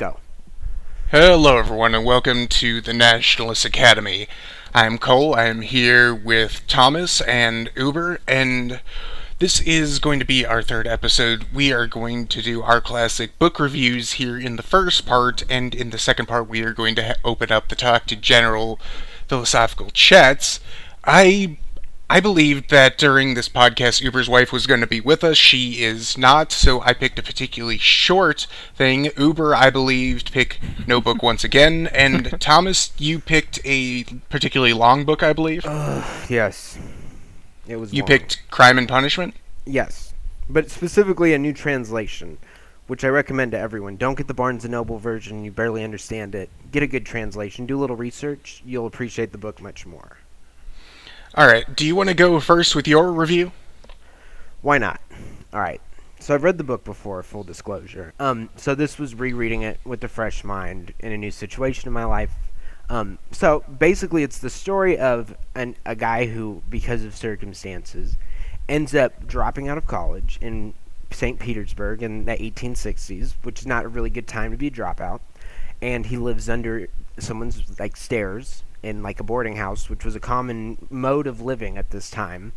Go. Hello, everyone, and welcome to the Nationalist Academy. I'm Cole. I'm here with Thomas and Uber, and this is going to be our third episode. We are going to do our classic book reviews here in the first part, and in the second part, we are going to ha- open up the talk to general philosophical chats. I I believed that during this podcast, Uber's wife was going to be with us. She is not, so I picked a particularly short thing. Uber, I believed, pick Notebook once again, and Thomas, you picked a particularly long book, I believe. Uh, yes. It was. you long. picked Crime and Punishment. Yes, but specifically a new translation, which I recommend to everyone. Don't get the Barnes and Noble version; you barely understand it. Get a good translation. Do a little research. You'll appreciate the book much more. All right. Do you want to go first with your review? Why not? All right. So I've read the book before, full disclosure. Um, so this was rereading it with a fresh mind in a new situation in my life. Um, so basically, it's the story of an, a guy who, because of circumstances, ends up dropping out of college in St. Petersburg in the 1860s, which is not a really good time to be a dropout. And he lives under someone's like stairs in like a boarding house, which was a common mode of living at this time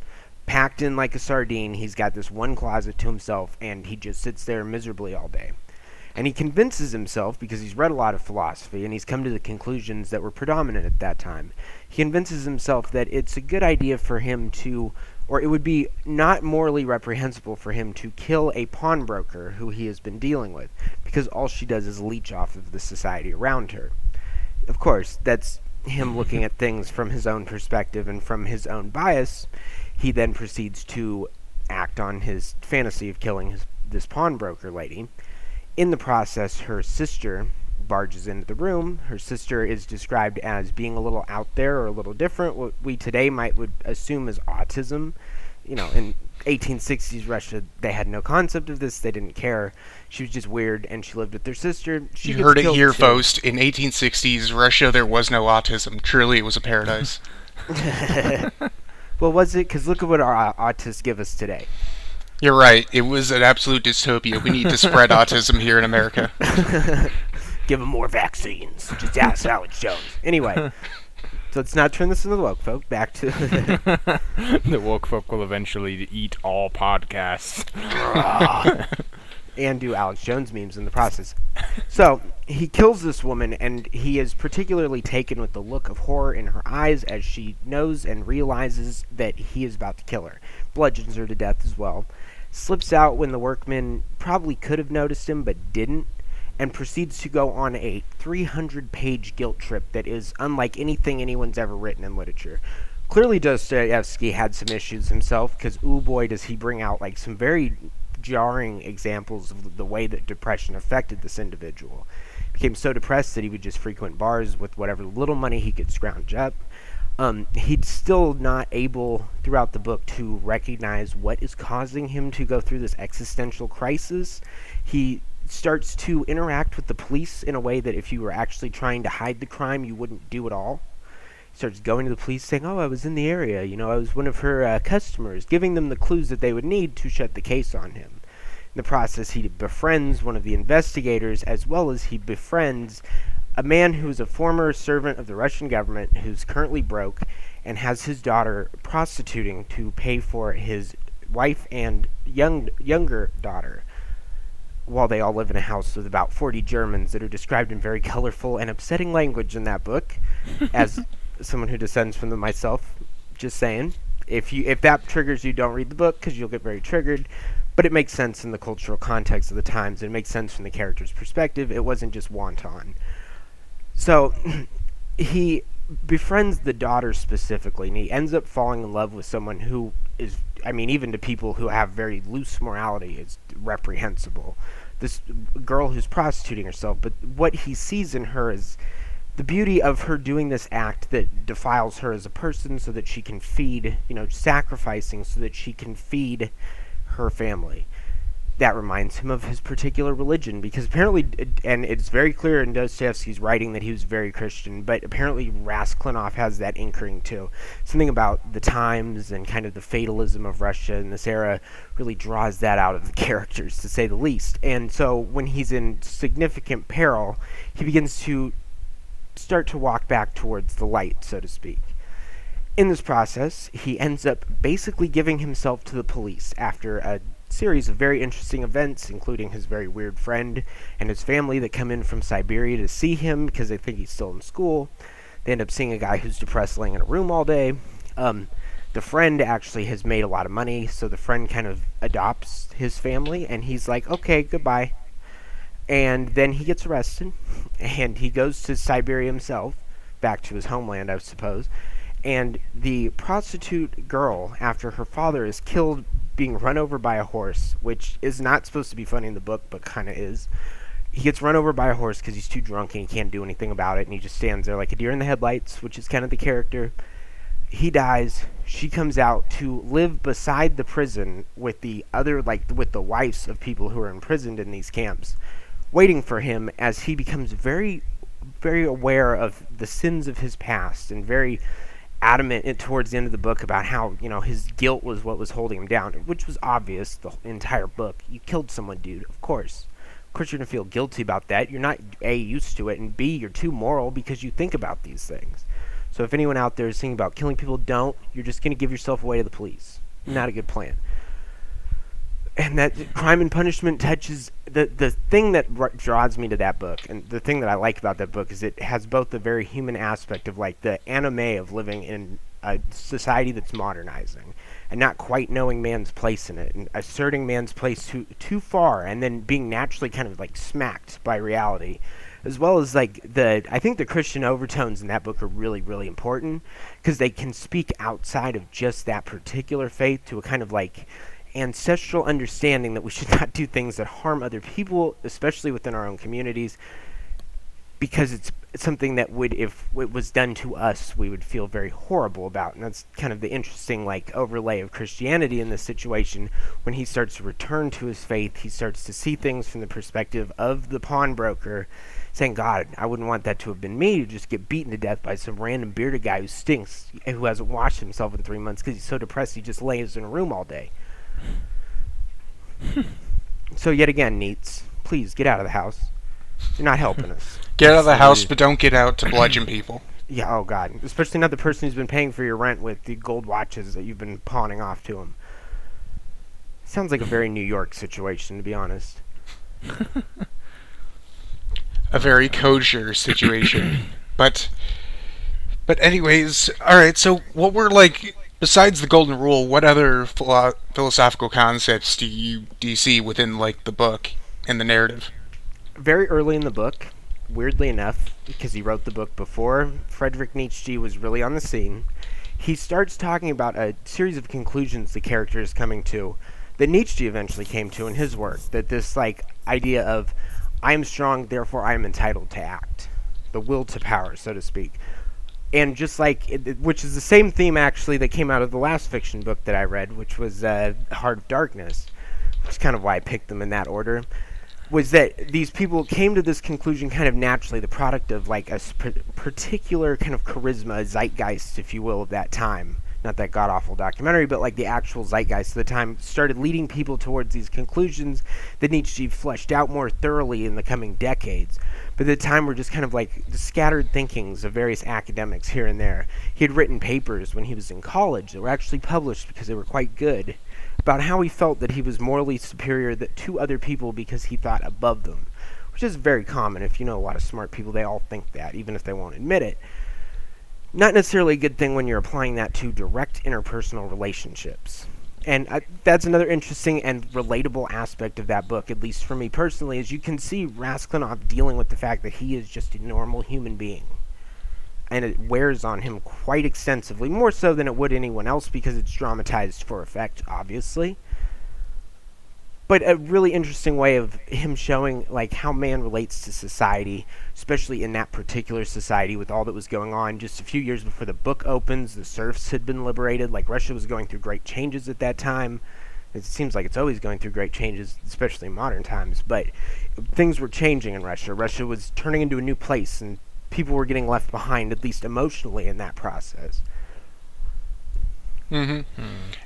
packed in like a sardine. He's got this one closet to himself, and he just sits there miserably all day. And he convinces himself, because he's read a lot of philosophy and he's come to the conclusions that were predominant at that time, he convinces himself that it's a good idea for him to, or it would be not morally reprehensible for him to kill a pawnbroker who he has been dealing with, because all she does is leech off of the society around her. Of course, that's him looking at things from his own perspective and from his own bias he then proceeds to act on his fantasy of killing his, this pawnbroker lady. In the process, her sister barges into the room. Her sister is described as being a little out there or a little different. What we today might would assume is autism. You know, in 1860s Russia, they had no concept of this. They didn't care. She was just weird, and she lived with their sister. She you heard it here, too. folks. In 1860s Russia, there was no autism. Truly, it was a paradise. well, was it? Because look at what our au- autists give us today. You're right. It was an absolute dystopia. We need to spread autism here in America. Give them more vaccines. Just ask Alex Jones. Anyway, so let's not turn this into the woke folk. Back to the woke folk will eventually eat all podcasts. and do Alex Jones memes in the process. So he kills this woman, and he is particularly taken with the look of horror in her eyes as she knows and realizes that he is about to kill her. Bludgeons her to death as well. Slips out when the workmen probably could have noticed him but didn't, and proceeds to go on a 300 page guilt trip that is unlike anything anyone's ever written in literature. Clearly, Dostoevsky had some issues himself, because, ooh boy, does he bring out like some very jarring examples of the way that depression affected this individual. Became so depressed that he would just frequent bars with whatever little money he could scrounge up. Um, he's still not able throughout the book to recognize what is causing him to go through this existential crisis. He starts to interact with the police in a way that if you were actually trying to hide the crime, you wouldn't do at all. He starts going to the police saying, Oh, I was in the area. You know, I was one of her uh, customers, giving them the clues that they would need to shut the case on him. In the process, he befriends one of the investigators as well as he befriends a man who is a former servant of the Russian government who's currently broke and has his daughter prostituting to pay for his wife and young younger daughter while they all live in a house with about 40 Germans that are described in very colorful and upsetting language in that book as someone who descends from them myself. Just saying. If you if that triggers you don't read the book because you'll get very triggered. But it makes sense in the cultural context of the times it makes sense from the character's perspective. It wasn't just wanton. So he befriends the daughter specifically and he ends up falling in love with someone who is i mean even to people who have very loose morality it's reprehensible. This girl who's prostituting herself but what he sees in her is the beauty of her doing this act that defiles her as a person so that she can feed you know sacrificing so that she can feed her family that reminds him of his particular religion because apparently, and it's very clear in Dostoevsky's writing that he was very Christian, but apparently Raskolnikov has that anchoring too. Something about the times and kind of the fatalism of Russia in this era really draws that out of the characters, to say the least. And so when he's in significant peril, he begins to start to walk back towards the light, so to speak. In this process, he ends up basically giving himself to the police after a series of very interesting events, including his very weird friend and his family that come in from Siberia to see him because they think he's still in school. They end up seeing a guy who's depressed laying in a room all day. Um, the friend actually has made a lot of money, so the friend kind of adopts his family, and he's like, okay, goodbye. And then he gets arrested, and he goes to Siberia himself, back to his homeland, I suppose. And the prostitute girl, after her father is killed being run over by a horse, which is not supposed to be funny in the book, but kind of is. He gets run over by a horse because he's too drunk and he can't do anything about it, and he just stands there like a deer in the headlights, which is kind of the character. He dies. She comes out to live beside the prison with the other, like, with the wives of people who are imprisoned in these camps, waiting for him as he becomes very, very aware of the sins of his past and very adamant towards the end of the book about how you know his guilt was what was holding him down, which was obvious the entire book. You killed someone, dude. Of course, of course, you're gonna feel guilty about that. You're not a used to it, and b you're too moral because you think about these things. So if anyone out there is thinking about killing people, don't. You're just gonna give yourself away to the police. Not a good plan and that crime and punishment touches the the thing that r- draws me to that book and the thing that I like about that book is it has both the very human aspect of like the anomie of living in a society that's modernizing and not quite knowing man's place in it and asserting man's place too too far and then being naturally kind of like smacked by reality as well as like the I think the Christian overtones in that book are really really important because they can speak outside of just that particular faith to a kind of like ancestral understanding that we should not do things that harm other people, especially within our own communities, because it's, something that would, if it was done to us, we would feel very horrible about. And that's kind of the interesting, like, overlay of Christianity in this situation. When he starts to return to his faith, he starts to see things from the perspective of the pawnbroker, saying, God, I wouldn't want that to have been me to just get beaten to death by some random bearded guy who stinks, who hasn't washed himself in three months because he's so depressed he just lays in a room all day. so yet again, NEETs, please get out of the house. You're not helping us. Get out of the house, but don't get out to bludgeon people. Yeah, oh god. Especially not the person who's been paying for your rent with the gold watches that you've been pawning off to him. Sounds like a very New York situation, to be honest. a very kosher situation. but but anyways, all right. So what we're like besides the golden rule, what other philo- philosophical concepts do you do you see within like the book and the narrative? Very early in the book, weirdly enough, because he wrote the book before Frederick Nietzsche was really on the scene, he starts talking about a series of conclusions the character is coming to that Nietzsche eventually came to in his work. That this like idea of I am strong, therefore I am entitled to act, the will to power, so to speak and just like which is the same theme actually that came out of the last fiction book that I read, which was uh, Heart of Darkness, which is kind of why I picked them in that order. Was that these people came to this conclusion kind of naturally, the product of like a sp- particular kind of charisma, zeitgeist, if you will, of that time. Not that god awful documentary, but like the actual zeitgeist of the time started leading people towards these conclusions that Nietzsche fleshed out more thoroughly in the coming decades but at the time were just kind of like the scattered thinkings of various academics here and there. He had written papers when he was in college that were actually published because they were quite good about how he felt that he was morally superior to other people because he thought above them, which is very common. If you know a lot of smart people, they all think that, even if they won't admit it. Not necessarily a good thing when you're applying that to direct interpersonal relationships. And I, that's another interesting and relatable aspect of that book, at least for me personally, is you can see Raskolnikov dealing with the fact that he is just a normal human being, and it wears on him quite extensively, more so than it would anyone else because it's dramatized for effect, obviously but a really interesting way of him showing like how man relates to society, especially in that particular society with all that was going on. Just a few years before the book opens, the serfs had been liberated. Like Russia was going through great changes at that time. It seems like it's always going through great changes, especially in modern times. But things were changing in Russia. Russia was turning into a new place, and people were getting left behind, at least emotionally, in that process. Mm-hmm.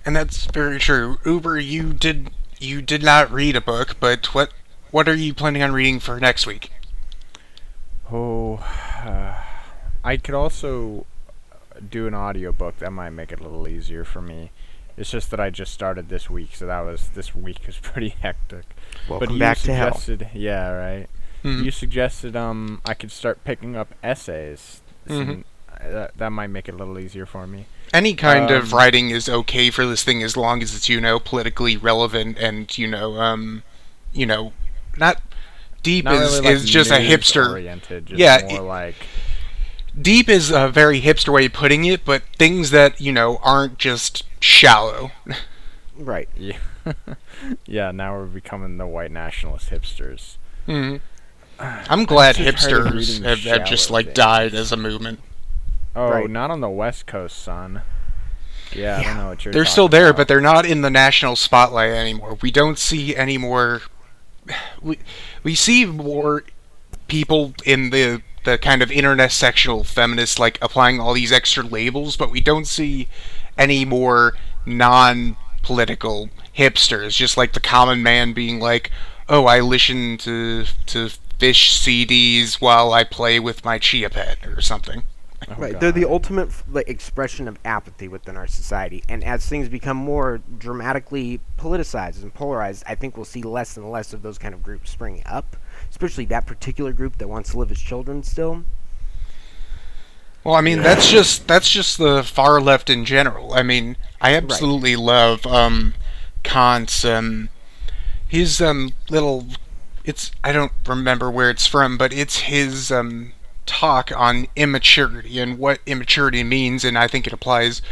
And that's very true. Uber, you did you did not read a book, but what what are you planning on reading for next week? Oh, uh, I could also do an audiobook. That might make it a little easier for me. It's just that I just started this week, so that was this week was pretty hectic. Welcome but you back to hell. suggested, yeah, right. Mhm. You suggested um I could start picking up essays. Mhm. That that might make it a little easier for me. Any kind of Um, writing is okay for this thing as long as it's you know politically relevant and you know um you know not deep Not is really like is just a hipster. Oriented, Yeah, more it- like Deep is a very hipster way of putting it, but things that you know aren't just shallow. Right. yeah, yeah. Now we're becoming the white nationalist hipsters. hmm I'm glad of hipsters have, have just like things. died as a movement. Oh, Right. not on the West Coast, son. Yeah, I don't know what you're. Doing. They're still there, about. but they're not in the national spotlight anymore. We don't see any more. We we see more people in the the kind of intersectional feminists like applying all these extra labels, but we don't see any more non-political hipsters. Just like the common man being like, "Oh, I listen to to Phish CDs while I play with my chia pet" or something. Oh, Right, they're the ultimate like, expression of apathy within our society, and as things become more dramatically politicized and polarized, I think we'll see less and less of those kind of groups springing up, especially that particular group that wants to live as children still. Well, I mean, that's just that's just the far left in general. I mean, I absolutely love um, Kant's um, his um little. It's I don't remember where it's from, but it's his um talk on immaturity and what immaturity means, and I think it applies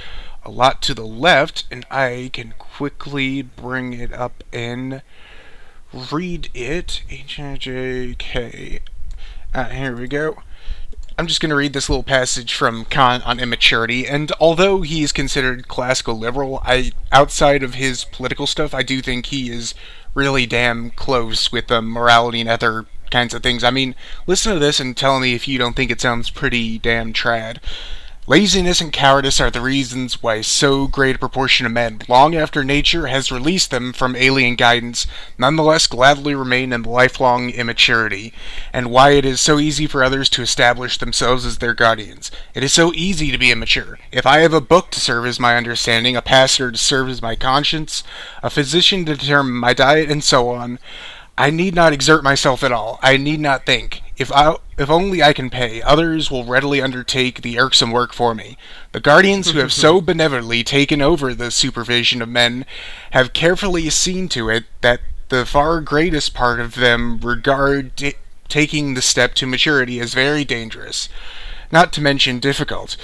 a lot to the left. And I can quickly bring it up and read it. H I J K. Uh, here we go. I'm just going to read this little passage from Kant on immaturity, and although he is considered classical liberal, I outside of his political stuff, I do think he is really damn close with um, morality and other kinds of things. I mean, listen to this and tell me if you don't think it sounds pretty damn trad. Laziness and cowardice are the reasons why so great a proportion of men, long after nature has released them from alien guidance, nonetheless gladly remain in lifelong immaturity, and why it is so easy for others to establish themselves as their guardians. It is so easy to be immature. If I have a book to serve as my understanding, a pastor to serve as my conscience, a physician to determine my diet, and so on, I need not exert myself at all. I need not think. If I, if only I can pay, others will readily undertake the irksome work for me. The guardians who have so benevolently taken over the supervision of men have carefully seen to it that the far greatest part of them regard t- taking the step to maturity as very dangerous, not to mention difficult.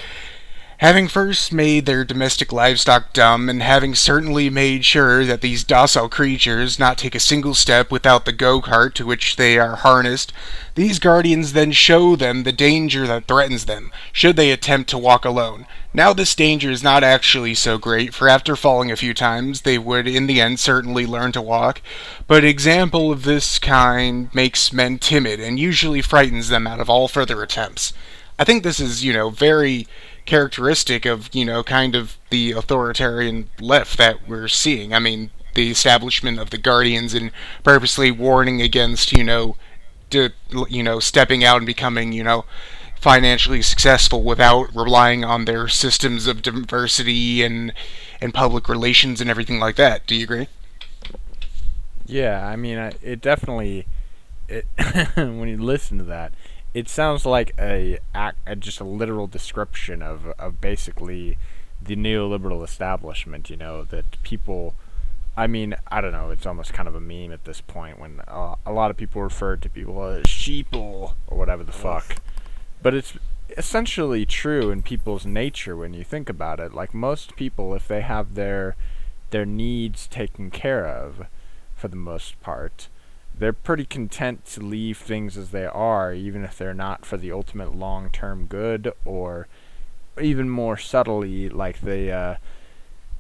Having first made their domestic livestock dumb, and having certainly made sure that these docile creatures not take a single step without the go cart to which they are harnessed, these guardians then show them the danger that threatens them, should they attempt to walk alone. Now, this danger is not actually so great, for after falling a few times, they would in the end certainly learn to walk. But example of this kind makes men timid, and usually frightens them out of all further attempts. I think this is, you know, very characteristic of, you know, kind of the authoritarian left that we're seeing. I mean, the establishment of the Guardians and purposely warning against, you know, you know, stepping out and becoming, you know, financially successful without relying on their systems of diversity and and public relations and everything like that. Do you agree? Yeah, I mean, it definitely. It when you listen to that, it sounds like a, a just a literal description of of basically the neoliberal establishment. You know that people. I mean, I don't know. It's almost kind of a meme at this point when uh, a lot of people refer to people as sheeple or whatever the fuck. But it's essentially true in people's nature when you think about it. Like most people, if they have their their needs taken care of, for the most part, they're pretty content to leave things as they are, even if they're not for the ultimate long-term good, or even more subtly, like they uh,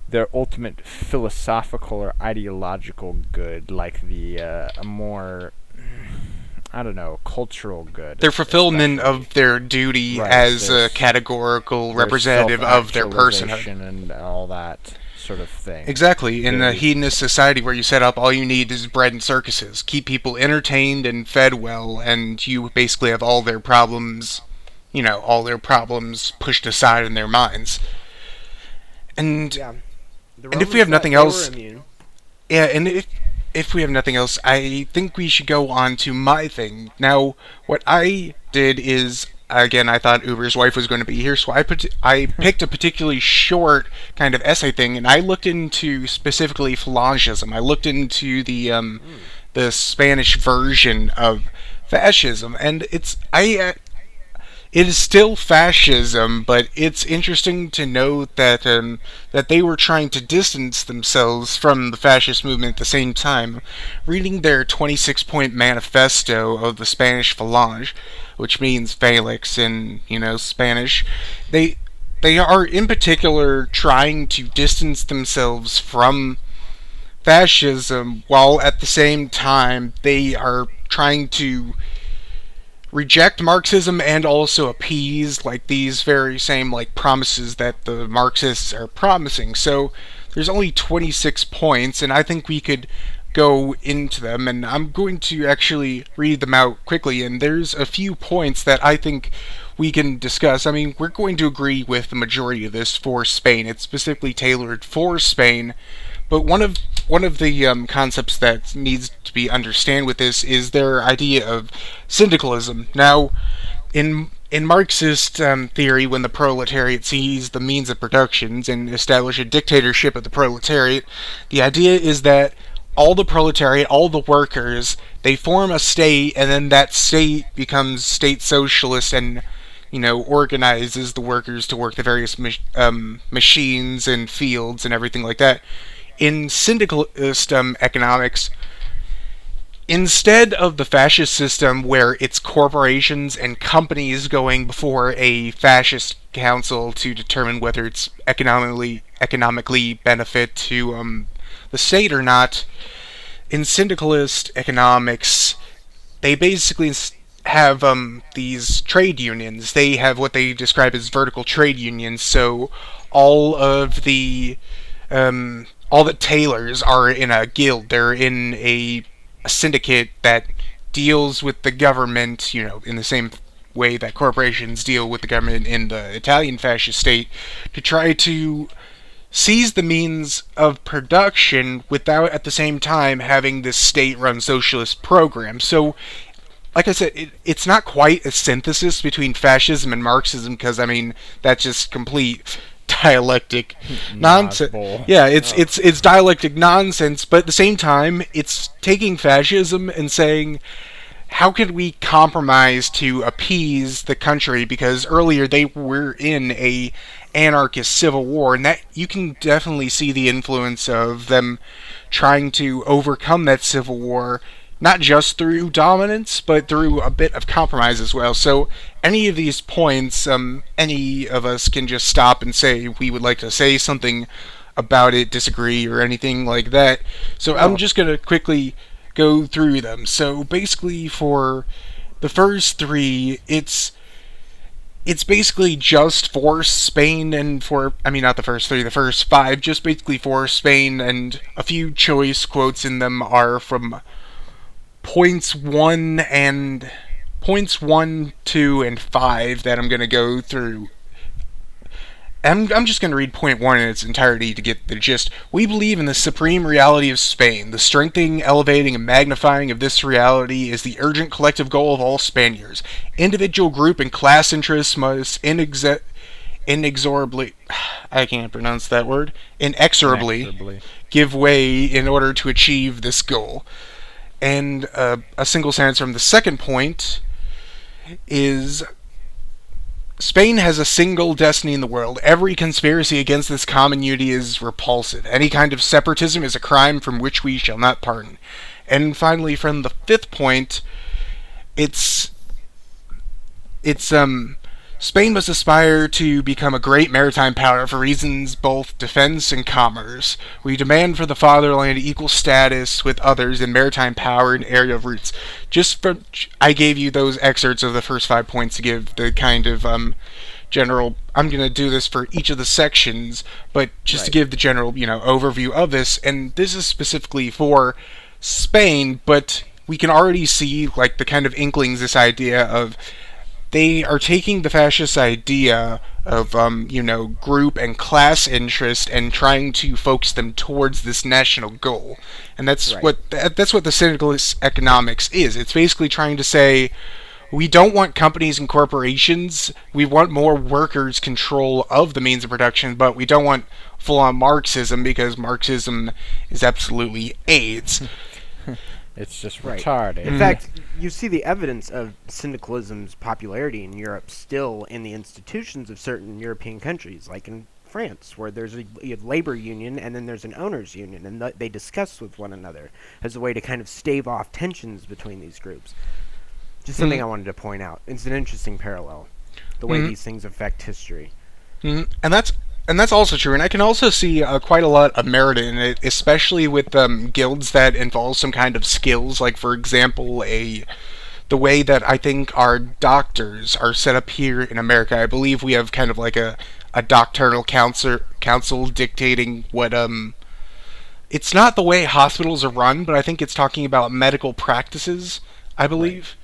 their ultimate philosophical or ideological good, like the uh, a more I don't know cultural good. Their fulfillment especially. of their duty Right, as a categorical representative of their personhood. and all that sort of thing. Exactly. In a hedonist society where you set up all you need is bread and circuses, keep people entertained and fed well, and you basically have all their problems, you know, all their problems pushed aside in their minds. And Yeah. The And if we have nothing else- yeah, and if if we have nothing else, I think we should go on to my thing. Now, what I did is again, I thought Uber's wife was going to be here, so I put I picked a particularly short kind of essay thing, and I looked into specifically Falangism. I looked into the um, the Spanish version of fascism, and it's I. It is still fascism, but it's interesting to note that um, that they were trying to distance themselves from the fascist movement at the same time. Reading their 26-point manifesto of the Spanish Falange, which means phalanx in you know Spanish, they they are in particular trying to distance themselves from fascism while at the same time they are trying to reject Marxism and also appease like these very same like promises that the Marxists are promising. So there's only 26 points and I think we could go into them and I'm going to actually read them out quickly and there's a few points that I think we can discuss. I mean, we're going to agree with the majority of this for Spain. It's specifically tailored for Spain. But one of one of the um, concepts that needs to be understand with this is their idea of syndicalism. Now, in in Marxist um, theory, when the proletariat sees the means of productions and establish a dictatorship of the proletariat, the idea is that all the proletariat, all the workers, they form a state, and then that state becomes state socialist and you know, organizes the workers to work the various mach- um, machines and fields and everything like that. In syndicalist um, economics, instead of the fascist system where it's corporations and companies going before a fascist council to determine whether it's economically economically benefit to um, the state or not, in syndicalist economics, they basically have um, these trade unions. They have what they describe as vertical trade unions. So all of the um, all the tailors are in a guild. They're in a, a syndicate that deals with the government. You know, in the same way that corporations deal with the government in the Italian fascist state, to try to seize the means of production without at the same time having this state run socialist program. So like I said, it, it's not quite a synthesis between fascism and Marxism because I mean that's just complete dialectic nonsense. Yeah, it's it's it's dialectic nonsense, but at the same time, it's taking fascism and saying how could we compromise to appease the country? Because earlier they were in a anarchist civil war and that you can definitely see the influence of them trying to overcome that civil war not just through dominance but through a bit of compromise as well so any of these points um, any of us can just stop and say we would like to say something about it disagree or anything like that so i'm just going to quickly go through them. So basically, for the first three, it's it's basically just for Spain and for I mean not the first three, the first five, just basically for Spain, and a few choice quotes in them are from points one and points one, two, and five that I'm gonna go through I'm, I'm just going to read point one in its entirety to get the gist. We believe in the supreme reality of Spain. The strengthening, elevating, and magnifying of this reality is the urgent collective goal of all Spaniards. Individual, group, and class interests must inexe- inexorably. I can't pronounce that word. Inexorably Inexorably. give way in order to achieve this goal. And uh, a single sentence from the second point is Spain has a single destiny in the world. Every conspiracy against this common unity is repulsive. Any kind of separatism is a crime from which we shall not pardon. And finally, from the fifth point, it's it's um Spain must aspire to become a great maritime power for reasons both defense and commerce. We demand for the fatherland equal status with others in maritime power and area of roots. Just from, I gave you those excerpts of the first five points to give the kind of um, general. I'm going to do this for each of the sections, but just to give the general, you know, overview of this. And this is specifically for Spain, but we can already see like the kind of inklings this idea of they are taking the fascist idea of um, you know group and class interest and trying to focus them towards this national goal. And that's Right. what that's what the syndicalist economics is. It's basically trying to say we don't want companies and corporations. We want more workers control of the means of production but we don't want full on marxism because marxism is absolutely aids It's just Right. retarded. In fact, you see the evidence of syndicalism's popularity in Europe still in the institutions of certain European countries, like in France, where there's a, a labor union and then there's an owners union, and th- they discuss with one another as a way to kind of stave off tensions between these groups. Just something Mhm. I wanted to point out. It's an interesting parallel, the way Mhm. these things affect history. Mhm. And that's and that's also true. And I can also see uh, quite a lot of merit in it, especially with um, guilds that involve some kind of skills. Like, for example, a the way that I think our doctors are set up here in America. I believe we have kind of like a a doctrinal council council dictating what um. It's not the way hospitals are run, but I think it's talking about medical practices. I believe. Uh,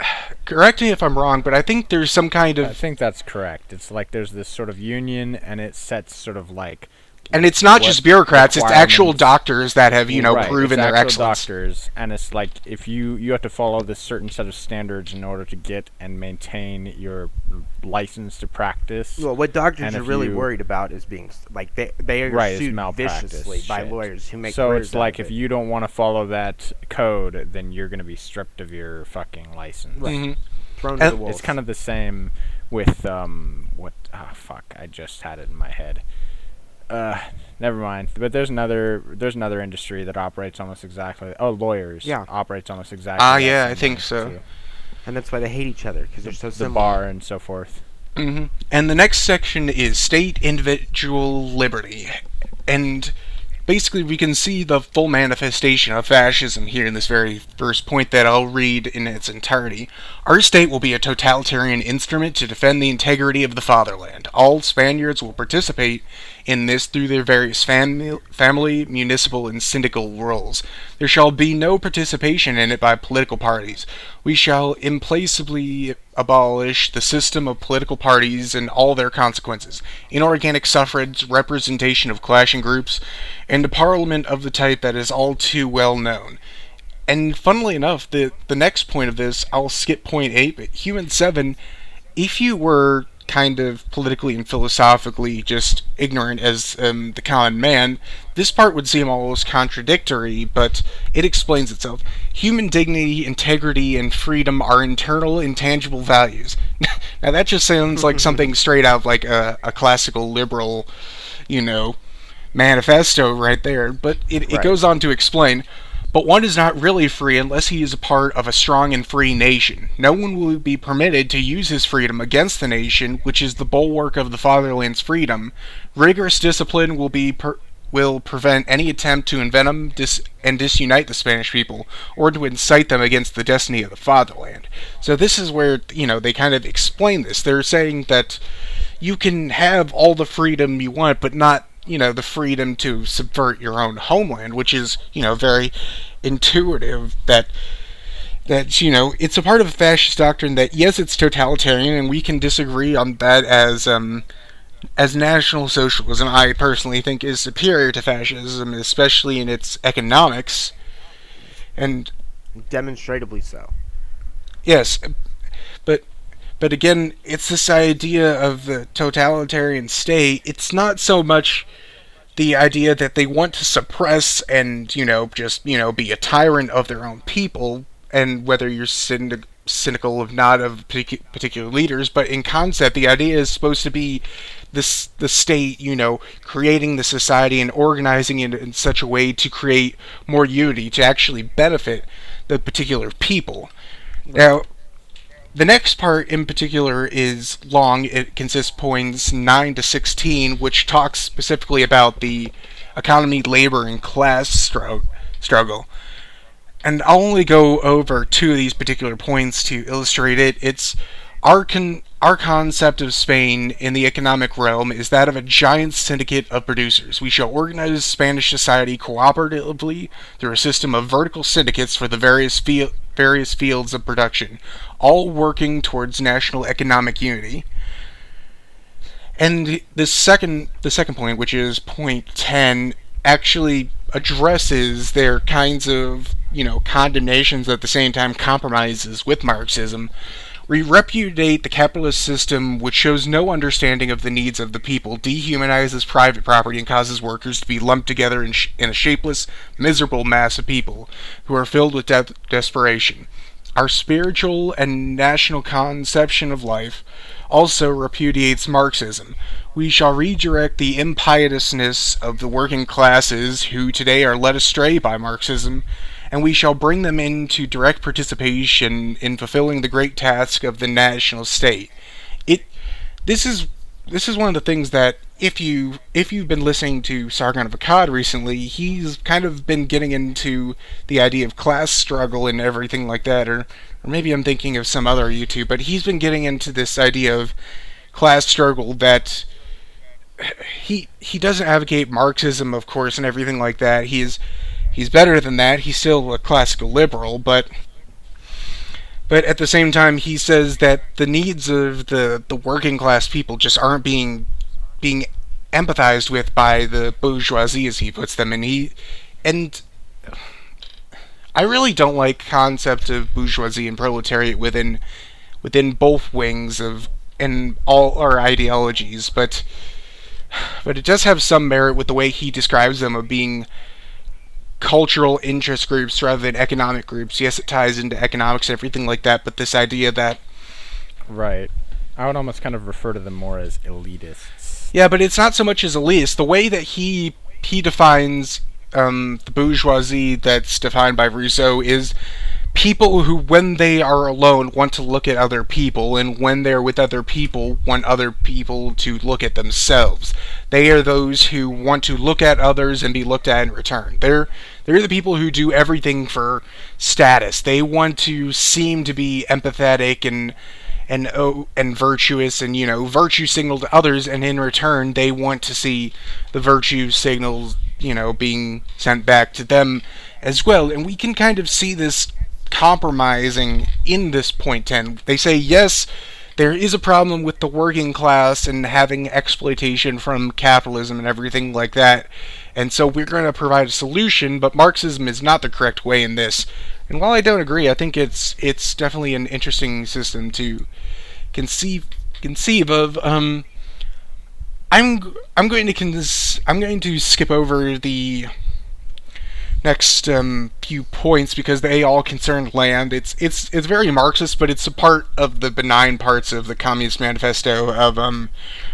correct me if I'm wrong, but I think there's some kind of. I think that's correct. It's like there's this sort of union, and it sets sort of like And it's not just bureaucrats; it's actual doctors that have, you know, Right, proven it's their actual excellence. doctors, and it's like if you you have to follow this certain set of standards in order to get and maintain your license to practice. Well, what doctors are really you- worried about is being like they they are Right, it's sued malpractice viciously by shit. lawyers who make so it's like if it. you don't want to follow that code, then you're going to be stripped of your fucking license. Right. Mhm. thrown to the wolves. It's kind of the same with um what ah fuck I just had it in my head. Uh, never mind. But there's another there's another industry that operates almost exactly. Oh, lawyers. Yeah. Operates almost exactly. Ah, that yeah, I think so. too. and that's why they hate each other because they're so The similar. bar and so forth. hmm And the next section is state individual liberty. And basically, we can see the full manifestation of fascism here in this very first point that I'll read in its entirety. Our state will be a totalitarian instrument to defend the integrity of the fatherland. All Spaniards will participate in this through their various family, municipal, and syndical roles. There shall be no participation in it by political parties. We shall implacably abolish the system of political parties and all their consequences, inorganic suffrage, representation of clashing groups, and a parliament of the type that is all too well known. And funnily enough, the the next point of this, I'll skip point eight, but human seven, if you were kind of politically and philosophically just ignorant as um, the common man, this part would seem almost contradictory, but it explains itself. Human dignity, integrity, and freedom are internal, intangible values. now that just sounds like something straight out of like a, a classical liberal, you know, manifesto right there, but it, it Right. goes on to explain. But one is not really free unless he is a part of a strong and free nation. No one will be permitted to use his freedom against the nation, which is the bulwark of the fatherland's freedom. Rigorous discipline will be per- will prevent any attempt to envenom dis- and disunite the Spanish people, or to incite them against the destiny of the fatherland. So this is where you know they kind of explain this. They're saying that you can have all the freedom you want, but not, you know, the freedom to subvert your own homeland, which is, you know, very intuitive that that you know it's a part of a fascist doctrine that yes it's totalitarian and we can disagree on that as um as national socialism I personally think is superior to fascism especially in its economics and demonstrably so. Yes, but but again, it's this idea of the totalitarian state. It's not so much the idea that they want to suppress and you know just you know be a tyrant of their own people, and whether you're cynic- cynical of not of partic- particular leaders, but in concept, the idea is supposed to be this the state, you know, creating the society and organizing it in such a way to create more unity to actually benefit the particular people. Now, the next part in particular is long. It consists points 9 to 16, which talks specifically about the economy, labor, and class stro- struggle. And I'll only go over two of these particular points to illustrate it. It's our con- our concept of Spain in the economic realm is that of a giant syndicate of producers. We shall organize Spanish society cooperatively through a system of vertical syndicates for the various field various fields of production, all working towards national economic unity. And the second the second point, which is point 10, actually addresses their kinds of, you know, condemnations at the same time compromises with Marxism. We repudiate the capitalist system which shows no understanding of the needs of the people, dehumanizes private property, and causes workers to be lumped together in, sh- in a shapeless, miserable mass of people who are filled with de- desperation. Our spiritual and national conception of life also repudiates Marxism. We shall redirect the impiousness of the working classes who today are led astray by Marxism, and we shall bring them into direct participation in fulfilling the great task of the national state. It this is this is one of the things that if you if you've been listening to Sargon of Akkad recently, he's kind of been getting into the idea of class struggle and everything like that, or or maybe I'm thinking of some other YouTube, but he's been getting into this idea of class struggle that he he doesn't advocate Marxism, of course, and everything like that. He's he's better than that. He's still a classical liberal, but but at the same time, he says that the needs of the the working class people just aren't being being empathized with by the bourgeoisie, as he puts them, and he and. I really don't like concept of bourgeoisie and proletariat within within both wings of and all our ideologies, but but it does have some merit with the way he describes them of being cultural interest groups rather than economic groups. Yes, it ties into economics and everything like that, but this idea that Right. I would almost kind of refer to them more as elitists. yeah, but it's not so much as elitist. The way that he he defines um, the bourgeoisie that's defined by Rousseau is people who, when they are alone, want to look at other people, and when they're with other people, want other people to look at themselves. They are those who want to look at others and be looked at in return. They're they're the people who do everything for status. They want to seem to be empathetic and and oh, and virtuous and you know virtue signal to others, and in return they want to see the virtue signals you know being sent back to them as well. And we can kind of see this compromising in this point 10. They say, yes, there is a problem with the working class and having exploitation from capitalism and everything like that. And so we're going to provide a solution, but Marxism is not the correct way in this. And while I don't agree, I think it's it's definitely an interesting system to conceive conceive of. Um, I'm I'm going to cons- I'm going to skip over the next um, few points because they all concern land. It's it's it's very Marxist, but it's a part of the benign parts of the Communist Manifesto of um,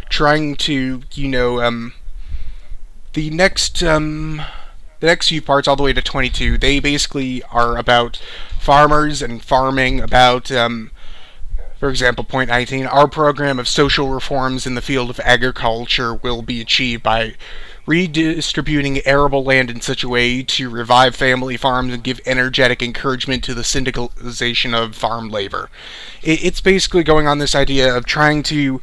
trying to you know um, the next um, the next few parts all the way to 22. They basically are about farmers and farming, about um, for example, point 19, our program of social reforms in the field of agriculture will be achieved by redistributing arable land in such a way to revive family farms and give energetic encouragement to the syndicalization of farm labor. It's basically going on this idea of trying to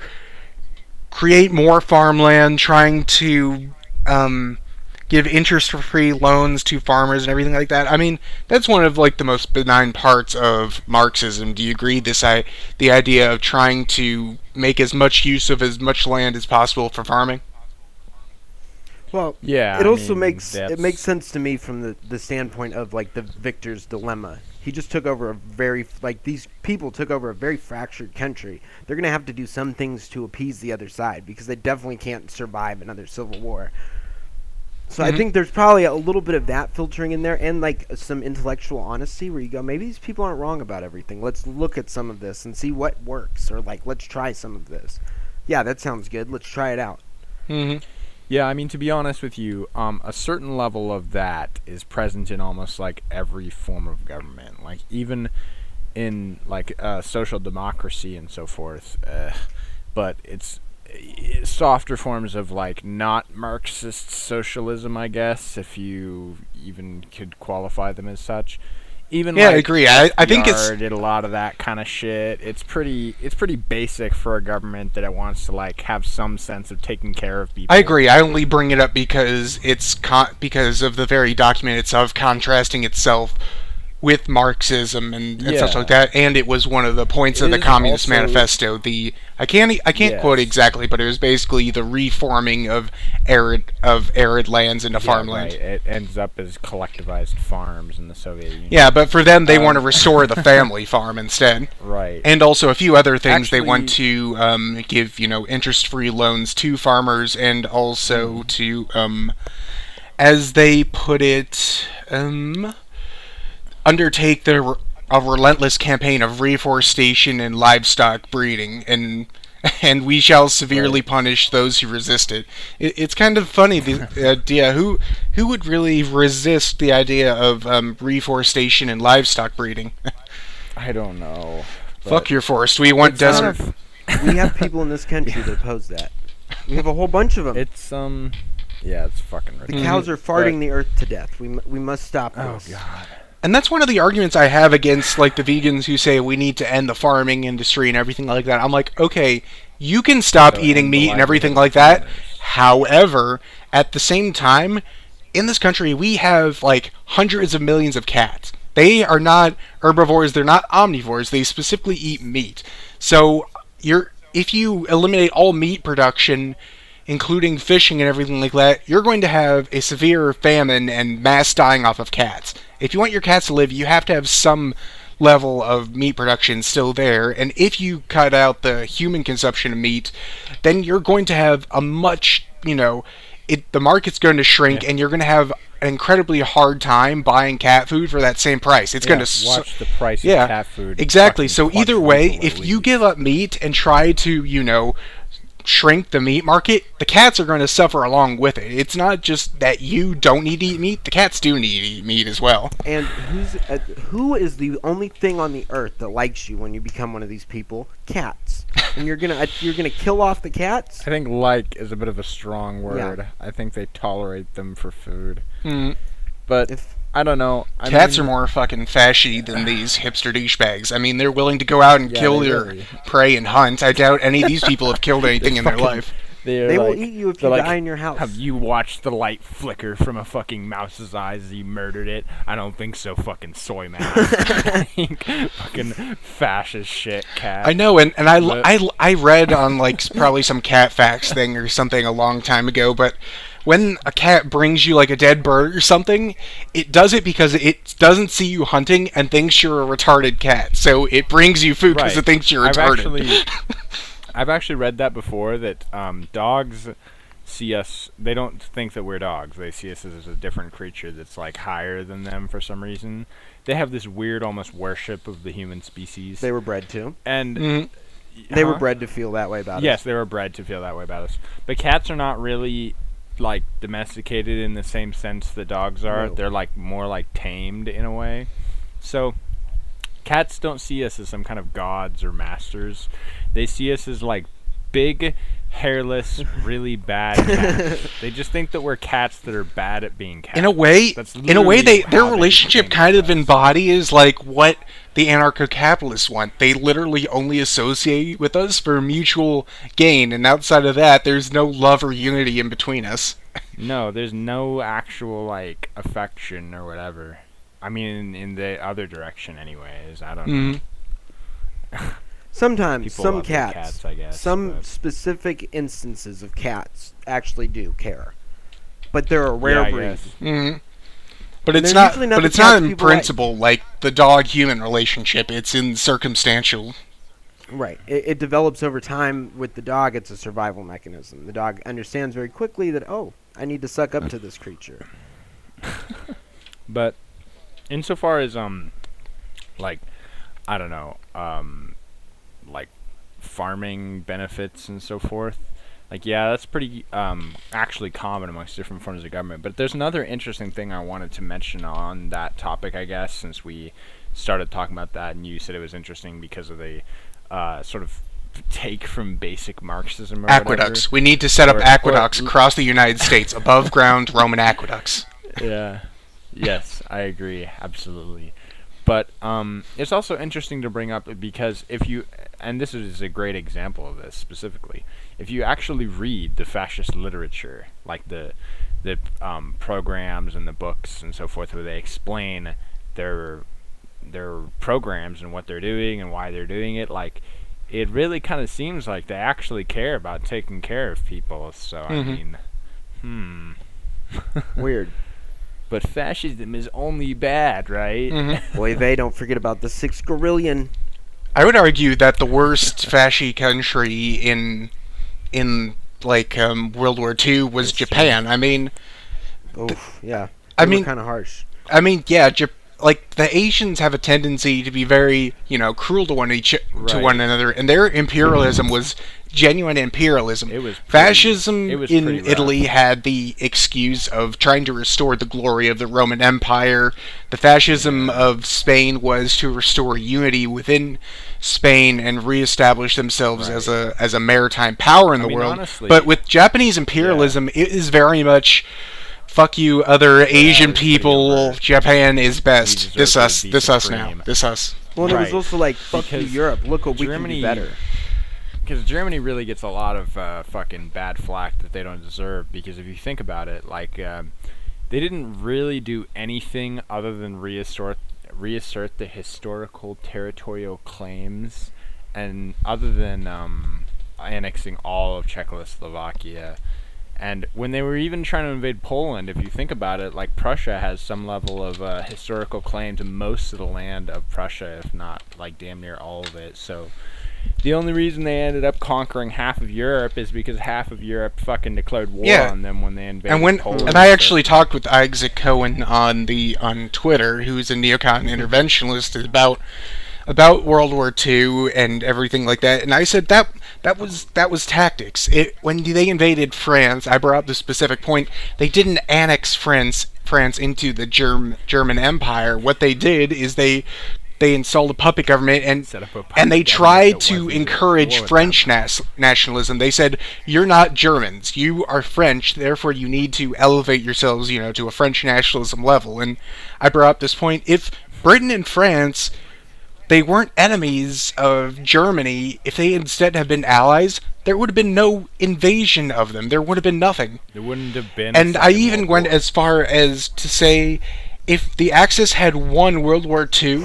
create more farmland, trying to um, give interest-free loans to farmers and everything like that. I mean, that's one of like the most benign parts of Marxism. Do you agree? This I the idea of trying to make as much use of as much land as possible for farming. Well, Yeah. it I also mean, makes it makes sense to me from the the standpoint of like the victor's dilemma. He just took over a very like these people took over a very fractured country. They're gonna have to do some things to appease the other side because they definitely can't survive another civil war. So I Mhm. think there's probably a little bit of that filtering in there, and like some intellectual honesty, where you go, maybe these people aren't wrong about everything. Let's look at some of this and see what works, or like let's try some of this. Yeah, that sounds good. Let's try it out. Mm-hmm. Yeah, I mean to be honest with you, um, a certain level of that is present in almost like every form of government. Like even in like uh, social democracy and so forth, uh, but it's uh, softer forms of like not Marxist socialism, I guess, if you even could qualify them as such. Even Yeah, I like agree. I- I think it's- did a lot of that kind of shit. It's pretty it's pretty basic for a government that it wants to like have some sense of taking care of people. I agree. I only bring it up because it's con- because of the very document itself contrasting itself with Marxism and, and such like that. And it was one of the points It of the Communist also- Manifesto. The I can't I can't quote exactly, but it was basically the reforming of arid of arid lands into Yeah, farmland. right. It ends up as collectivized farms in the Soviet Union. Yeah, but for them, they want to Um, restore the family farm instead. Right. And also a few other things they want to um, give, you know, interest-free loans to farmers, and also to, um, as they put it, um, undertake the a relentless campaign of reforestation and livestock breeding, and and we shall severely Right. punish those who resist it. it. It's kind of funny the idea who who would really resist the idea of um, reforestation and livestock breeding. I don't know. Fuck your forest. We want it's desert. of- we have people in this country that oppose that. We have a whole bunch of them. It's um, yeah, it's fucking ridiculous. the cows are farting But- the earth to death. We, we must stop Oh this. god. And that's one of the arguments I have against like the vegans who say we need to end the farming industry and everything like that. I'm like, okay, you can stop So eating meat and everything like that. However, at the same time, in this country we have like hundreds of millions of cats. They are not herbivores, they're not omnivores. They specifically eat meat. So, you're if you eliminate all meat production including fishing and everything like that, you're going to have a severe famine and mass dying off of cats. If you want your cats to live, you have to have some level of meat production still there. And if you cut out the human consumption of meat, then you're going to have a much, you know, it the market's going to shrink and you're going to have an incredibly hard time buying cat food for that same price. It's Yeah, going to watch the price yeah, of cat food. Exactly. So either way, if you give up meat and try to, you know, shrink the meat market, the cats are going to suffer along with it. It's not just that you don't need to eat meat; the cats do need to eat meat as well. And who's uh, who is the only thing on the earth that likes you when you become one of these people? Cats. And you're gonna uh, you're gonna kill off the cats? I think like is a bit of a strong word. I think they tolerate them for food. Mm. But If I don't know. I Cats mean, are more fucking fashy than these hipster douchebags. I mean, they're willing to go out and Yeah, kill they your really- prey and hunt. I doubt any of these people have killed anything in their fucking- life. They're they will eat you if you like, die in your house. Have you watched the light flicker from a fucking mouse's eyes as he murdered it? I don't think so, fucking soy man. Fucking fascist shit, cat. I know, and, and I, But- I, I read on like probably some cat facts thing or something a long time ago, but when a cat brings you like a dead bird or something, it does it because it doesn't see you hunting and thinks you're a retarded cat. So it brings you food because Right. it thinks you're I've retarded. actually, I've actually read that before. That um, dogs see us. They don't think that we're dogs. They see us as a different creature that's like higher than them for some reason. They have this weird, almost worship of the human species. they were bred to. and Mhm. They were Huh? bred to feel that way about Yes, us. Yes, they were bred to feel that way about us. But cats are not really like domesticated in the same sense that dogs are. They're like more like tamed in a way. So cats don't see us as some kind of gods or masters. They see us as like big, hairless, really bad cats. they just think that we're cats that are bad at being cats. in a way, That's in a way, they their relationship kind of embodies like what the anarcho-capitalists want. They literally only associate with us for mutual gain, and outside of that, there's no love or unity in between us. No, there's no actual like affection or whatever. I mean, in, in the other direction, anyways. I don't know. Mhm. Sometimes People some cats, cats, I guess, some but- specific instances of cats actually do care, but they're a rare I breed. guess. But it's not. not but it's not in people like. principle like the dog-human relationship. It's in circumstantial. Right. It, it develops over time with the dog. It's a survival mechanism. The dog understands very quickly that oh, I need to suck up to this creature. But insofar as um, like, I don't know, um, like farming benefits and so forth. Like, yeah, that's pretty um actually common amongst different forms of government. But there's another interesting thing I wanted to mention on that topic, I guess, since we started talking about that, and you said it was interesting because of the uh, sort of take from basic Marxism or Aqueducts. We need to set up Or- or- aqueducts across the United States, above ground Roman aqueducts. Yeah. Yes, I agree absolutely. But um, it's also interesting to bring up because if you, and this is a great example of this specifically, if you actually read the fascist literature, like the the um, programs and the books and so forth, where they explain their their programs and what they're doing and why they're doing it, like it really kind of seems like they actually care about taking care of people. So I Mhm. mean, hmm. Weird. But fascism is only bad, right? Mhm. Boy, vey, don't forget about the six gorillion. I would argue that the worst fasci country in in like um, World War II was That's true. Japan. I mean, Oof, yeah. I mean, kind of harsh. I mean, yeah, Jap- like the Asians have a tendency to be very, you know, cruel to one each to one another, and their imperialism was genuine imperialism. It was pretty- Fascism it was in. Italy had the excuse of trying to restore the glory of the Roman Empire. The fascism of Spain was to restore unity within Spain and reestablish themselves as a as a maritime power in I the mean, world. honestly- but with Japanese imperialism, it is very much fuck you other Asian people. Japan is best. This us. be This us now. This us. Well, and it was also like, fuck you, Europe. Look what we Germany- can do better. Because Germany really gets a lot of uh, fucking bad flack that they don't deserve. Because if you think about it, like um, they didn't really do anything other than reassert reassert the historical territorial claims, and other than um, annexing all of Czechoslovakia. And when they were even trying to invade Poland, if you think about it, like Prussia has some level of uh, historical claim to most of the land of Prussia, if not like damn near all of it. So the only reason they ended up conquering half of Europe is because half of Europe fucking declared war Yeah. on them when they invaded And when Poland. and I actually talked with Isaac Cohen on the on Twitter, who's a neocon interventionist, about about World War II and everything like that. And I said that that was that was tactics. It when they invaded France, I brought up the specific point. They didn't annex France France into the Germ, German Empire. What they did is they they installed a puppet government and a and they tried to encourage French nas- nationalism. They said, "You're not Germans. You are French. Therefore, you need to elevate yourselves, you know, to a French nationalism level." And I brought up this point: if Britain and France they weren't enemies of Germany, if they instead had been allies, there would have been no invasion of them. There would have been nothing. there wouldn't have been. And I even went as far as to say if the Axis had won World War II,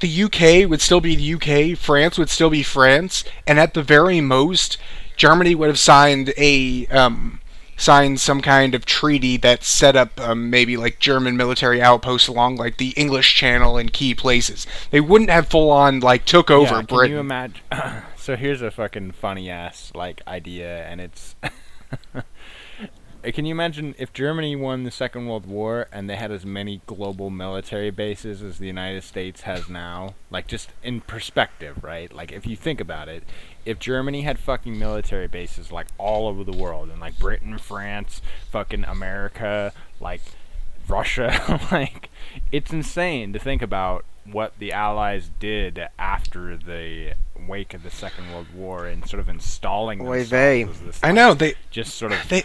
the UK would still be the UK, France would still be France, and at the very most, Germany would have signed a um, signed some kind of treaty that set up um, maybe like German military outposts along like the English Channel in key places. They wouldn't have full on like took over yeah, Can Britain. you imagine? so here's a fucking funny ass like idea, and it's. Can you imagine if Germany won the Second World War and they had as many global military bases as the United States has now? Like, just in perspective, right? Like, if you think about it, if Germany had fucking military bases like all over the world, and like Britain, France, fucking America, like Russia, like, it's insane to think about what the Allies did after the wake of the Second World War and sort of installing Oy themselves vey. as this, I like, know they just sort of they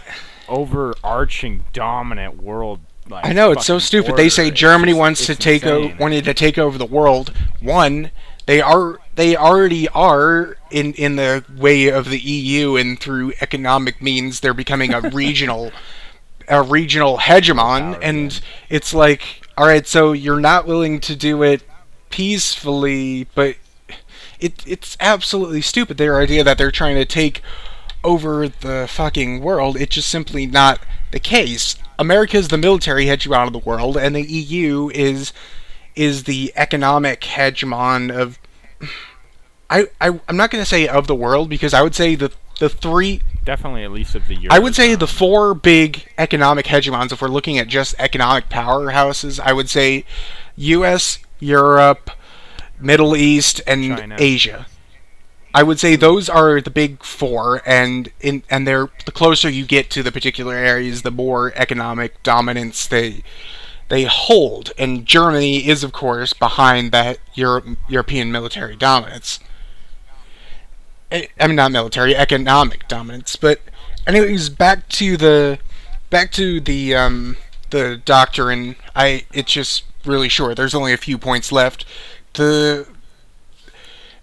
overarching dominant world. Like, I know it's so fucking stupid. They say order. It's Germany just- wants to take o- wanted to take over the world. One, they are they already are in in the way of the EU, and through economic means, they're becoming a regional a regional hegemon. And it's like, all right, so you're not willing to do it peacefully, but it it's absolutely stupid. Their idea that they're trying to take over the fucking world. It's just simply not the case. America is the military hegemon of the world, and the EU is is the economic hegemon of. I, I I'm not going to say of the world because I would say the the three definitely at least of the year. I would say the four big economic hegemons, if we're looking at just economic powerhouses, I would say U.S., Europe, Middle East, and China. Asia. I would say those are the big four, and in and they're the closer you get to the particular areas, the more economic dominance they they hold, and Germany is, of course, behind that Euro- European military dominance. I mean, not military, economic dominance. But, anyways, back to the back to the um, the doctrine. I it's just really short. There's only a few points left. The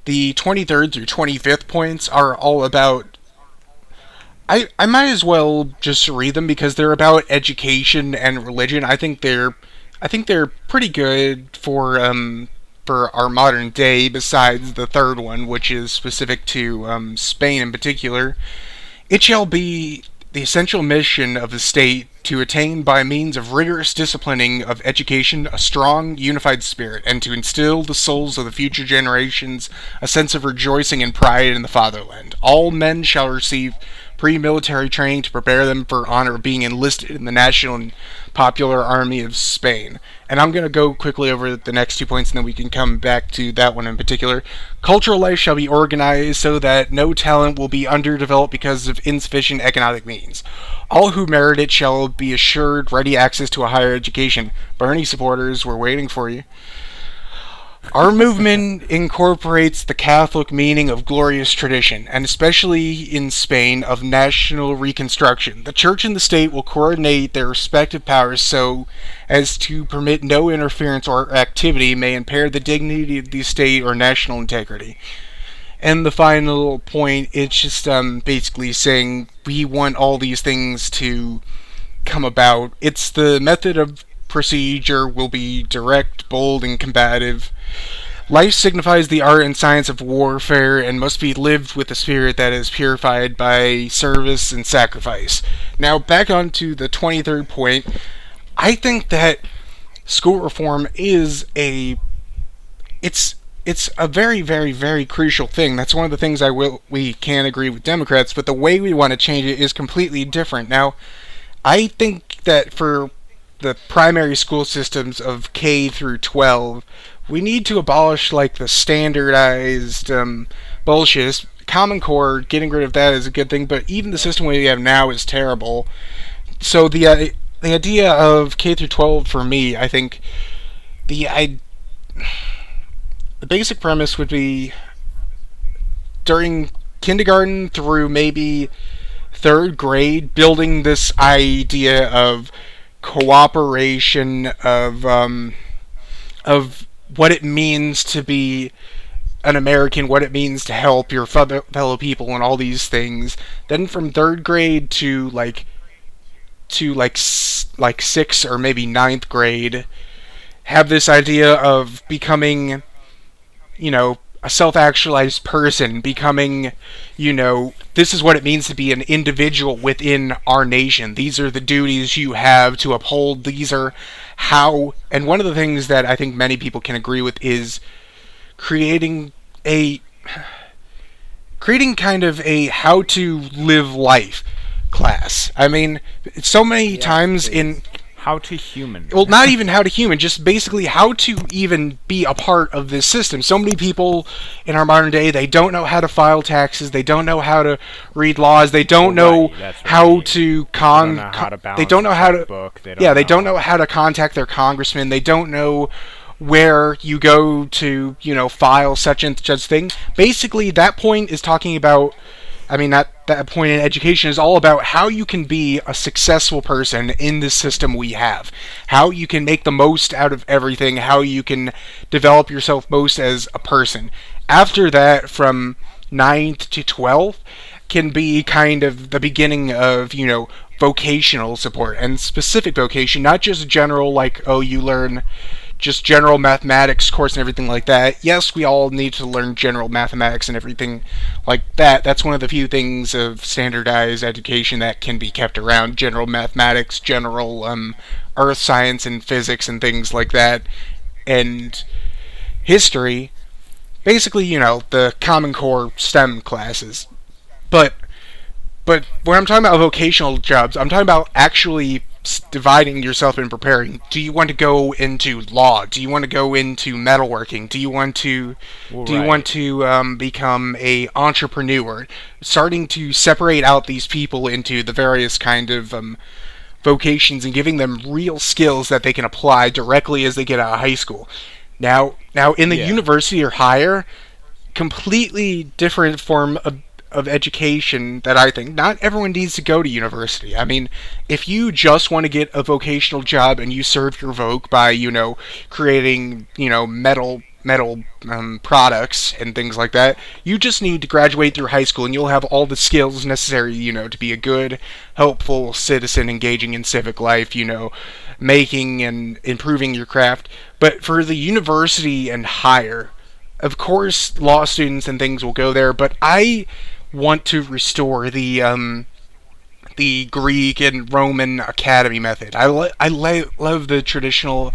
the 23rd through 25th points are all about I, I might as well just read them because they're about education and religion. I think they're I think they're pretty good for um for our modern day. Besides the third one, which is specific to um, Spain in particular, it shall be the essential mission of the state to attain by means of rigorous disciplining of education a strong unified spirit and to instill the souls of the future generations a sense of rejoicing and pride in the fatherland. All men shall receive pre-military training to prepare them for honor of being enlisted in the national and popular army of Spain. And I'm going to go quickly over the next two points and then we can come back to that one in particular. Cultural life shall be organized so that no talent will be underdeveloped because of insufficient economic means. All who merit it shall be assured ready access to a higher education. Bernie supporters, we're waiting for you. Our movement incorporates the Catholic meaning of glorious tradition, and especially in Spain, of national reconstruction. The church and the state will coordinate their respective powers so as to permit no interference or activity may impair the dignity of the state or national integrity. And the final point, it's just um, basically saying we want all these things to come about. It's the method of procedure will be direct, bold, and combative. Life signifies the art and science of warfare and must be lived with a spirit that is purified by service and sacrifice. Now, back on to the 23rd point. I think that school reform is a it's it's a very very very crucial thing. That's one of the things I will we can agree with Democrats, but the way we want to change it is completely different. Now, I think that for the primary school systems of K through 12, we need to abolish like the standardized um, bullshit. Common Core, getting rid of that is a good thing, but even the system we have now is terrible. So the uh, the idea of K through 12 for me, I think the I the basic premise would be during kindergarten through maybe third grade, building this idea of cooperation of um, of what it means to be an American, what it means to help your fellow people, and all these things. Then from third grade to like to like like sixth or maybe ninth grade, have this idea of becoming, you know, a self-actualized person becoming you know this is what it means to be an individual within our nation. These are the duties you have to uphold. These are how and one of the things that i think many people can agree with is creating a creating kind of a how to live life class. I mean so many times in how to human. Well, not even how to human, just basically how to even be a part of this system. So many people in our modern day, they don't know how to file taxes, they don't know how to read laws, they don't know right, how to con. They don't know how to they don't know how to. book, they don't yeah, they know. don't know how to contact their congressman. They don't know where you go to, you know, file such and such thing. Basically, that point is talking about I mean, that, that point in education is all about how you can be a successful person in the system we have. How you can make the most out of everything, how you can develop yourself most as a person. After that, from 9th to 12th, can be kind of the beginning of, you know, vocational support and specific vocation, not just general, like, oh, you learn just general mathematics course and everything like that. Yes, we all need to learn general mathematics and everything like that. That's one of the few things of standardized education that can be kept around general mathematics, general um, earth science and physics and things like that. And history, basically, you know, the Common Core STEM classes. But but when I'm talking about vocational jobs, I'm talking about actually dividing yourself and preparing. Do you want to go into law? Do you want to go into metalworking? Do you want to Well, do you want to um, become a entrepreneur? Starting to separate out these people into the various kind of um, vocations and giving them real skills that they can apply directly as they get out of high school. Now, now in the Yeah. university or higher, completely different form of of education that I think not everyone needs to go to university. I mean, if you just want to get a vocational job and you serve your voc by, you know, creating, you know, metal metal um, products and things like that, you just need to graduate through high school and you'll have all the skills necessary, you know, to be a good, helpful citizen engaging in civic life, you know, making and improving your craft. But for the university and higher, of course, law students and things will go there, but I want to restore the um, the Greek and Roman academy method. I lo- I lo- love the traditional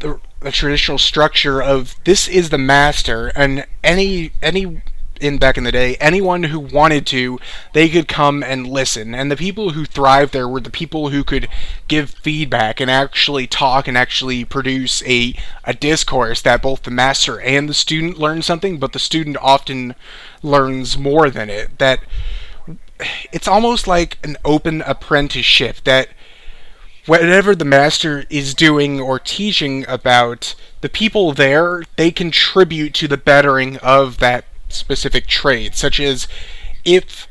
the, the traditional structure of this is the master and any any in back in the day anyone who wanted to they could come and listen. And the people who thrived there were the people who could give feedback and actually talk and actually produce a a discourse that both the master and the student learn something but the student often learns more than it. That it's almost like an open apprenticeship that whatever the master is doing or teaching about the people there they contribute to the bettering of that specific trade such as if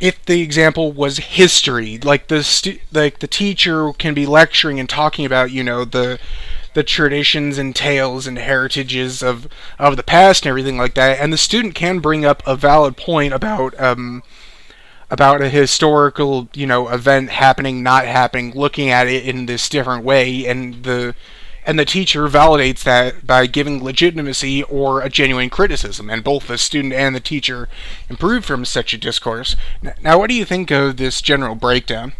if the example was history like the stu- like the teacher can be lecturing and talking about you know the the traditions and tales and heritages of of the past and everything like that and the student can bring up a valid point about um about a historical, you know, event happening, not happening, looking at it in this different way, and the and the teacher validates that by giving legitimacy or a genuine criticism, and both the student and the teacher improve from such a discourse. Now, what do you think of this general breakdown?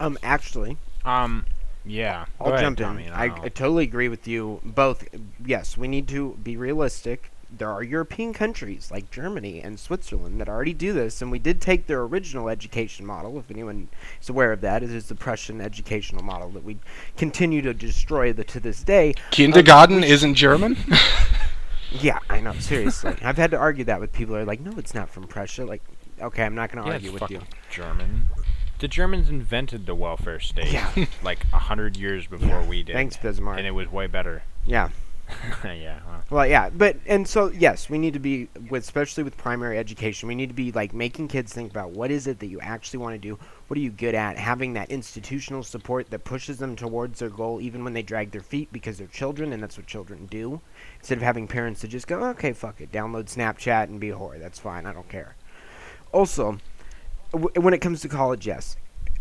Um, actually, Um, yeah. I'll Go ahead, jump Tommy, in. and I, I totally agree with you both. Yes, we need to be realistic. There are European countries like Germany and Switzerland that already do this, and we did take their original education model. If anyone is aware of that, it is the Prussian educational model that we continue to destroy the, to this day. Kindergarten um, isn't German. Yeah, I know. Seriously, I've had to argue that with people who are like, "No, it's not from Prussia." Like, okay, I'm not going to yeah, argue it's with you. fucking German. The Germans invented the welfare state. Yeah. like a hundred years before we did. Thanks, Bismarck. And it was way better. Yeah. yeah. Well, Well, yeah, but and so yes, we need to be with especially with primary education. We need to be like making kids think about what is it that you actually want to do. What are you good at? Having that institutional support that pushes them towards their goal, even when they drag their feet because they're children, and that's what children do. Instead of having parents that just go, okay, fuck it, download Snapchat and be a whore. That's fine. I don't care. Also, w- when it comes to college, yes,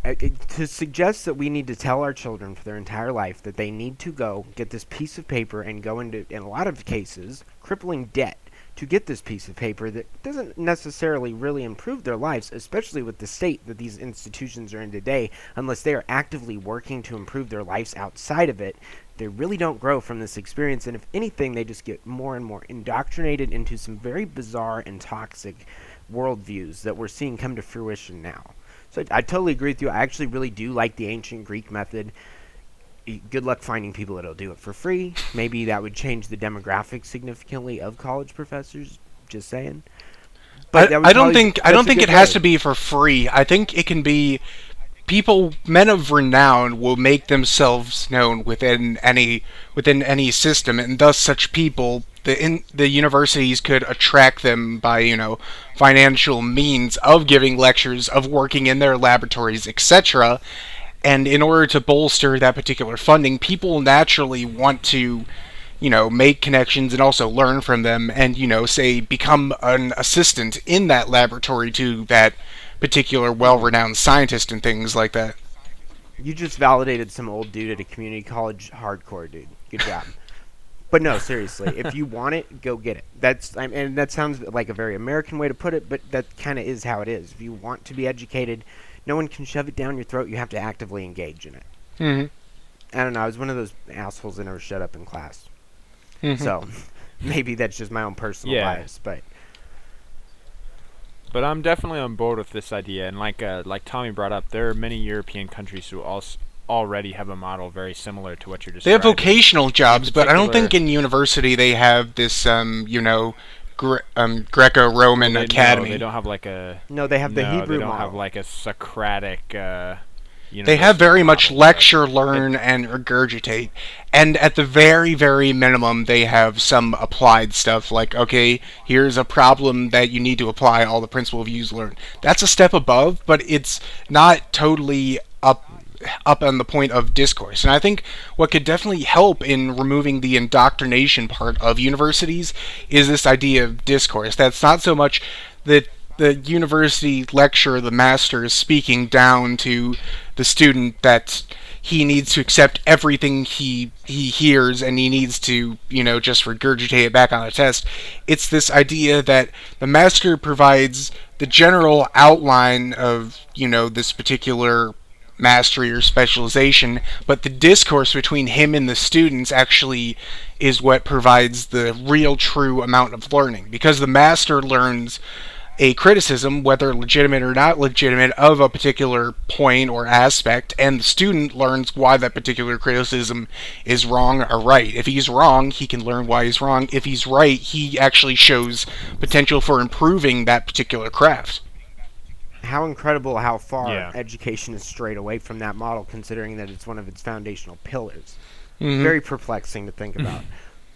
Uh, to suggest that we need to tell our children for their entire life that they need to go get this piece of paper and go into, in a lot of cases, crippling debt to get this piece of paper that doesn't necessarily really improve their lives, especially with the state that these institutions are in today, unless they are actively working to improve their lives outside of it. They really don't grow from this experience, and if anything, they just get more and more indoctrinated into some very bizarre and toxic worldviews that we're seeing come to fruition now. So I, totally agree with you. I actually really do like the ancient Greek method. Good luck finding people that'll do it for free. Maybe that would change the demographic significantly of college professors. Just saying. I, I don't think I don't think it has to be for free. I think it can be people men of renown will make themselves known within any within any system and thus such people the in the universities could attract them by you know financial means of giving lectures of working in their laboratories etc and in order to bolster that particular funding people naturally want to you know, make connections and also learn from them and, you know, say become an assistant in that laboratory to that particular well renowned scientist and things like that. You just validated some old dude at a community college hardcore dude. Good job. but no, seriously, if you want it, go get it. That's I and that sounds like a very American way to put it, but that kind of is how it is. If you want to be educated, no one can shove it down your throat. You have to actively engage in it. Mm-hmm. I don't know. I was one of those assholes that never shut up in class. Mm-hmm. So maybe that's just my own personal Yeah. bias, but But I'm definitely on board with this idea, and like uh, like Tommy brought up, there are many European countries who also already have a model very similar to what you're describing. They have vocational jobs, but I don't think in university they have this, um, you know, Gre- um, Greco-Roman They- no, academy. they don't have like a no, they have the no, Hebrew they don't model. have like a Socratic, uh, They have very much lecture, learn, and regurgitate. And at the very, very minimum, they have some applied stuff like, okay, here's a problem that you need to apply all the principle of use learn. That's a step above, but it's not totally up up on the point of discourse. And I think what could definitely help in removing the indoctrination part of universities is this idea of discourse. That's not so much that the university lecturer, the master, is speaking down to the student that he needs to accept everything he he hears and he needs to you know just regurgitate it back on a test it's this idea that the master provides the general outline of you know this particular mastery or specialization, but the discourse between him and the students actually is what provides the real true amount of learning. Because the master learns a criticism, whether legitimate or not legitimate, of a particular point or aspect, and the student learns why that particular criticism is wrong or right. If he's wrong, he can learn why he's wrong. If he's right, he actually shows potential for improving that particular craft. How incredible how far Yeah. education is strayed away from that model, considering that it's one of its foundational pillars. Mhm. Very perplexing to think about.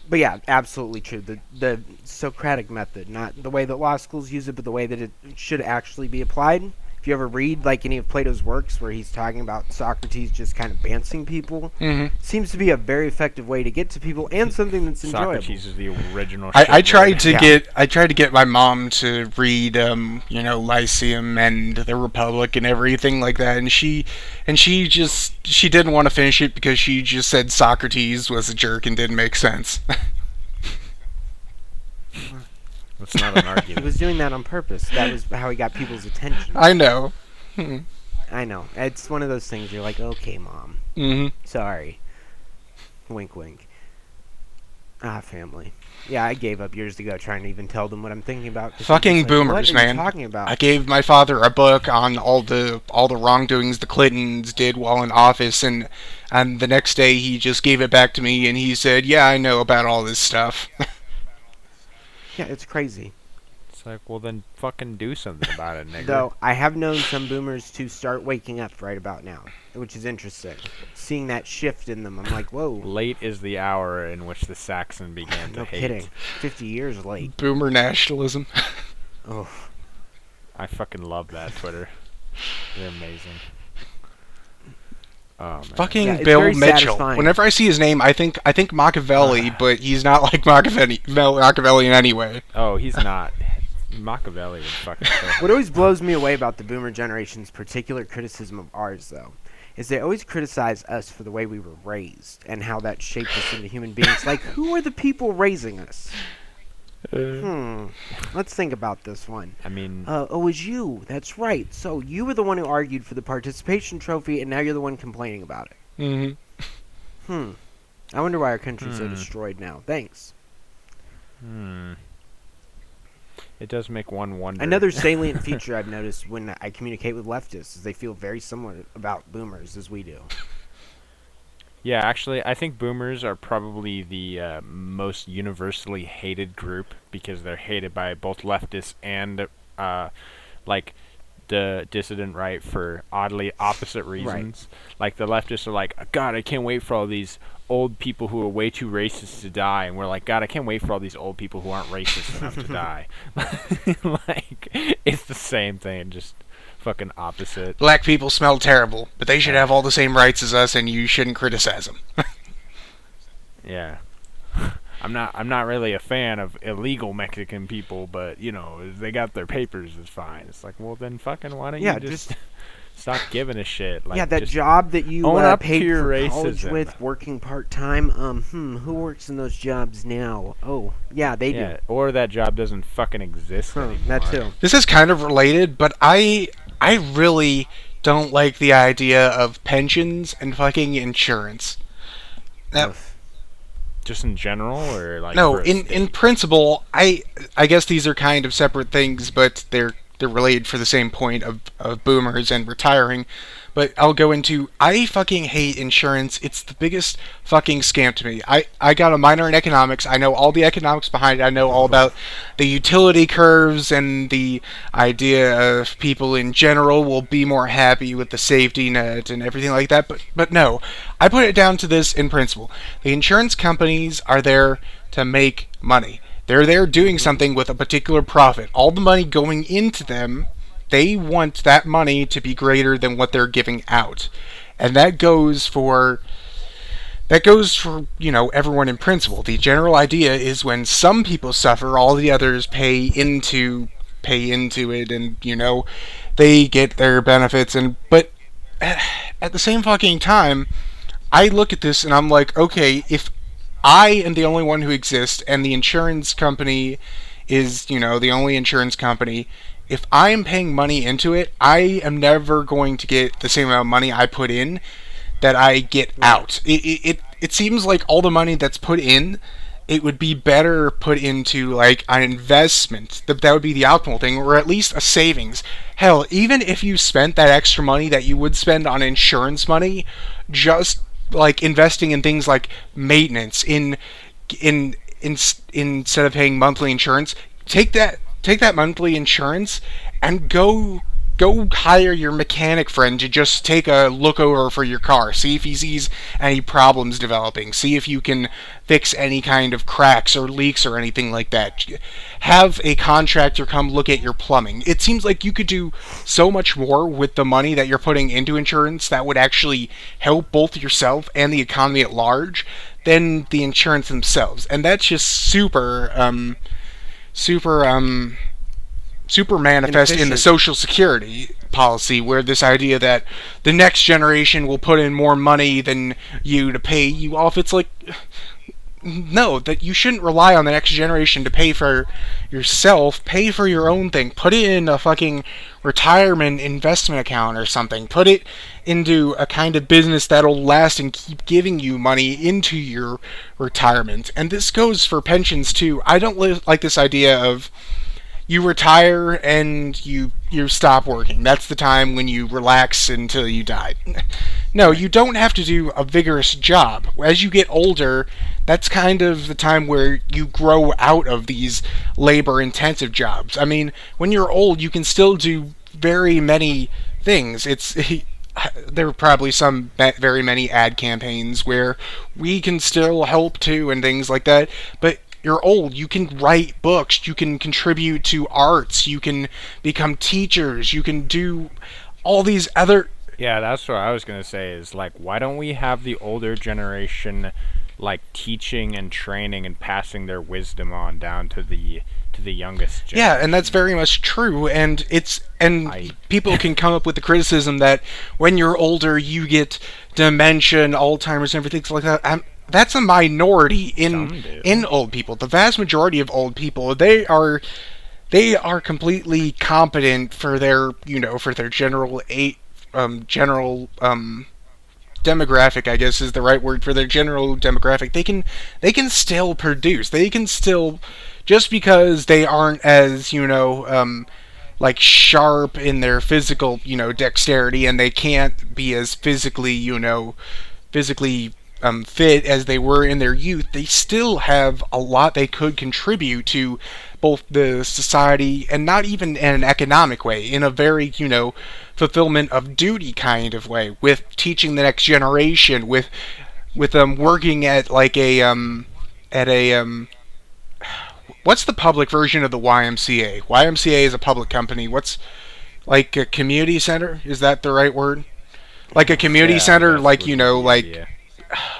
But yeah, absolutely true. The the Socratic method, not the way that law schools use it, but the way that it should actually be applied. If you ever read like any of Plato's works where he's talking about Socrates just kind of bancing people, Mhm. seems to be a very effective way to get to people and something that's enjoyable. Socrates is the original. I, I tried to Yeah. get I tried to get my mom to read um you know Lyceum and the Republic and everything like that and she and she just she didn't want to finish it because she just said Socrates was a jerk and didn't make sense. That's not an argument. He was doing that on purpose. That was how he got people's attention. I know. I know. It's one of those things you're like, okay, mom. hmm Sorry. Wink, wink. Ah, family. Yeah, I gave up years ago trying to even tell them what I'm thinking about. Fucking just like, boomers, what are man. You talking about? I gave my father a book on all the all the wrongdoings the Clintons did while in office and and the next day he just gave it back to me and he said, "Yeah, I know about all this stuff." yeah, it's crazy. It's like, well, then fucking do something about it, nigga. Though I have known some boomers to start waking up right about now, which is interesting. Seeing that shift in them, I'm like, whoa. Late is the hour in which the Saxon began to No hate. kidding. 50 years late. Boomer nationalism. Oh, I fucking love that Twitter. They're amazing. Oh. Fucking Yeah, Bill Mitchell. satisfying. Whenever I see his name, I think I think Machiavelli, ah. but he's not like Machiavelli, Machiavelli in any way. Oh, he's not. Machiavelli would fucking. What always blows me away about the boomer generation's particular criticism of ours, though, is they always criticize us for the way we were raised and how that shaped us into human beings. Like, who are the people raising us? Hmm. Let's think about this one. I mean, Uh, oh, it was you. That's right. So you were the one who argued for the participation trophy, and now you're the one complaining about it. hmm Hmm. I wonder why our country's so Hmm. destroyed now. Thanks. hmm. It does make one wonder. Another salient feature I've noticed when I communicate with leftists is they feel very similar about boomers as we do. Yeah, actually, I think boomers are probably the uh, most universally hated group because they're hated by both leftists and, uh, like, the dissident right for oddly opposite reasons. Like, the leftists are like, God, I can't wait for all these old people who are way too racist to die. And we're like, God, I can't wait for all these old people who aren't racist enough to die. like, it's the same thing, just fucking opposite. Black people smell terrible, but they should have all the same rights as us, and you shouldn't criticize them. Yeah. I'm not I'm not really a fan of illegal Mexican people, but you know, they got their papers it's fine. It's like, well then fucking why don't Yeah, you just, just- stop giving a shit? Like yeah, that job that you own uh, up paid to your for college racism. with, working part time. Um, hmm, who works in those jobs now? Oh, yeah, they yeah, do. or that job doesn't fucking exist Huh, anymore. that too. This is kind of related, but I I really don't like the idea of pensions and fucking insurance. Now, Ugh. Just in general or like no, for a in in principle, I I guess these are kind of separate things, but they're they're related for the same point of, of boomers and retiring. but I'll go into I fucking hate insurance. It's the biggest fucking scam to me. I, I got a minor in economics. I know all the economics behind it. I know all about the utility curves and the idea of people in general will be more happy with the safety net and everything like that. But but no, I put it down to this in principle. The insurance companies are there to make money. They're there doing something with a particular profit. All the money going into them, they want that money to be greater than what they're giving out. And that goes for that goes for, you know, everyone in principle. The general idea is when some people suffer, all the others pay into pay into it and, you know, they get their benefits and but at the same fucking time, I look at this and I'm like, okay, if I am the only one who exists, and the insurance company is, you know, the only insurance company. If I am paying money into it, I am never going to get the same amount of money I put in that I get out. It, it, it, it seems like all the money that's put in, it would be better put into like an investment. That, that would be the optimal thing, or at least a savings. Hell, even if you spent that extra money that you would spend on insurance money, just like investing in things like maintenance in in in, in instead of paying monthly insurance take that take that monthly insurance and go go hire your mechanic friend to just take a look over for your car. See if he sees any problems developing. See if you can fix any kind of cracks or leaks or anything like that. Have a contractor come look at your plumbing. It seems like you could do so much more with the money that you're putting into insurance that would actually help both yourself and the economy at large than the insurance themselves. And that's just super um super um super manifest in the social security policy where this idea that the next generation will put in more money than you to pay you off it's like no that you shouldn't rely on the next generation to pay for yourself. Pay for your own thing. Put it in a fucking retirement investment account or something. Put it into a kind of business that'll last and keep giving you money into your retirement. And this goes for pensions too. I don't li- like this idea of you retire and you you stop working. That's the time when you relax until you die. No, you don't have to do a vigorous job. As you get older, that's kind of the time where you grow out of these labor intensive jobs. I mean, when you're old, you can still do very many things. It's there are probably some very many ad campaigns where we can still help too and things like that, but you're old. You can write books. You can contribute to arts. You can become teachers. You can do all these other. Yeah, that's what I was gonna say. Is like, why don't we have the older generation, like teaching and training and passing their wisdom on down to the to the youngest. Generation. Yeah, and that's very much true. And it's and I... people can come up with the criticism that when you're older, you get dementia, and Alzheimer's, and everything like that. I'm, that's a minority in in old people. The vast majority of old people, they are they are completely competent for their, you know, for their general eight um general um demographic, I guess is the right word for their general demographic. They can they can still produce. They can still just because they aren't as, you know, um like sharp in their physical, you know, dexterity and they can't be as physically, you know, physically um, fit as they were in their youth, they still have a lot they could contribute to both the society and not even in an economic way, in a very, you know, fulfillment of duty kind of way, with teaching the next generation, with with them um, working at like a um at a um what's the public version of the YMCA? YMCA is a public company. What's like a community center? Is that the right word? Like a community yeah, center, like you know, like yeah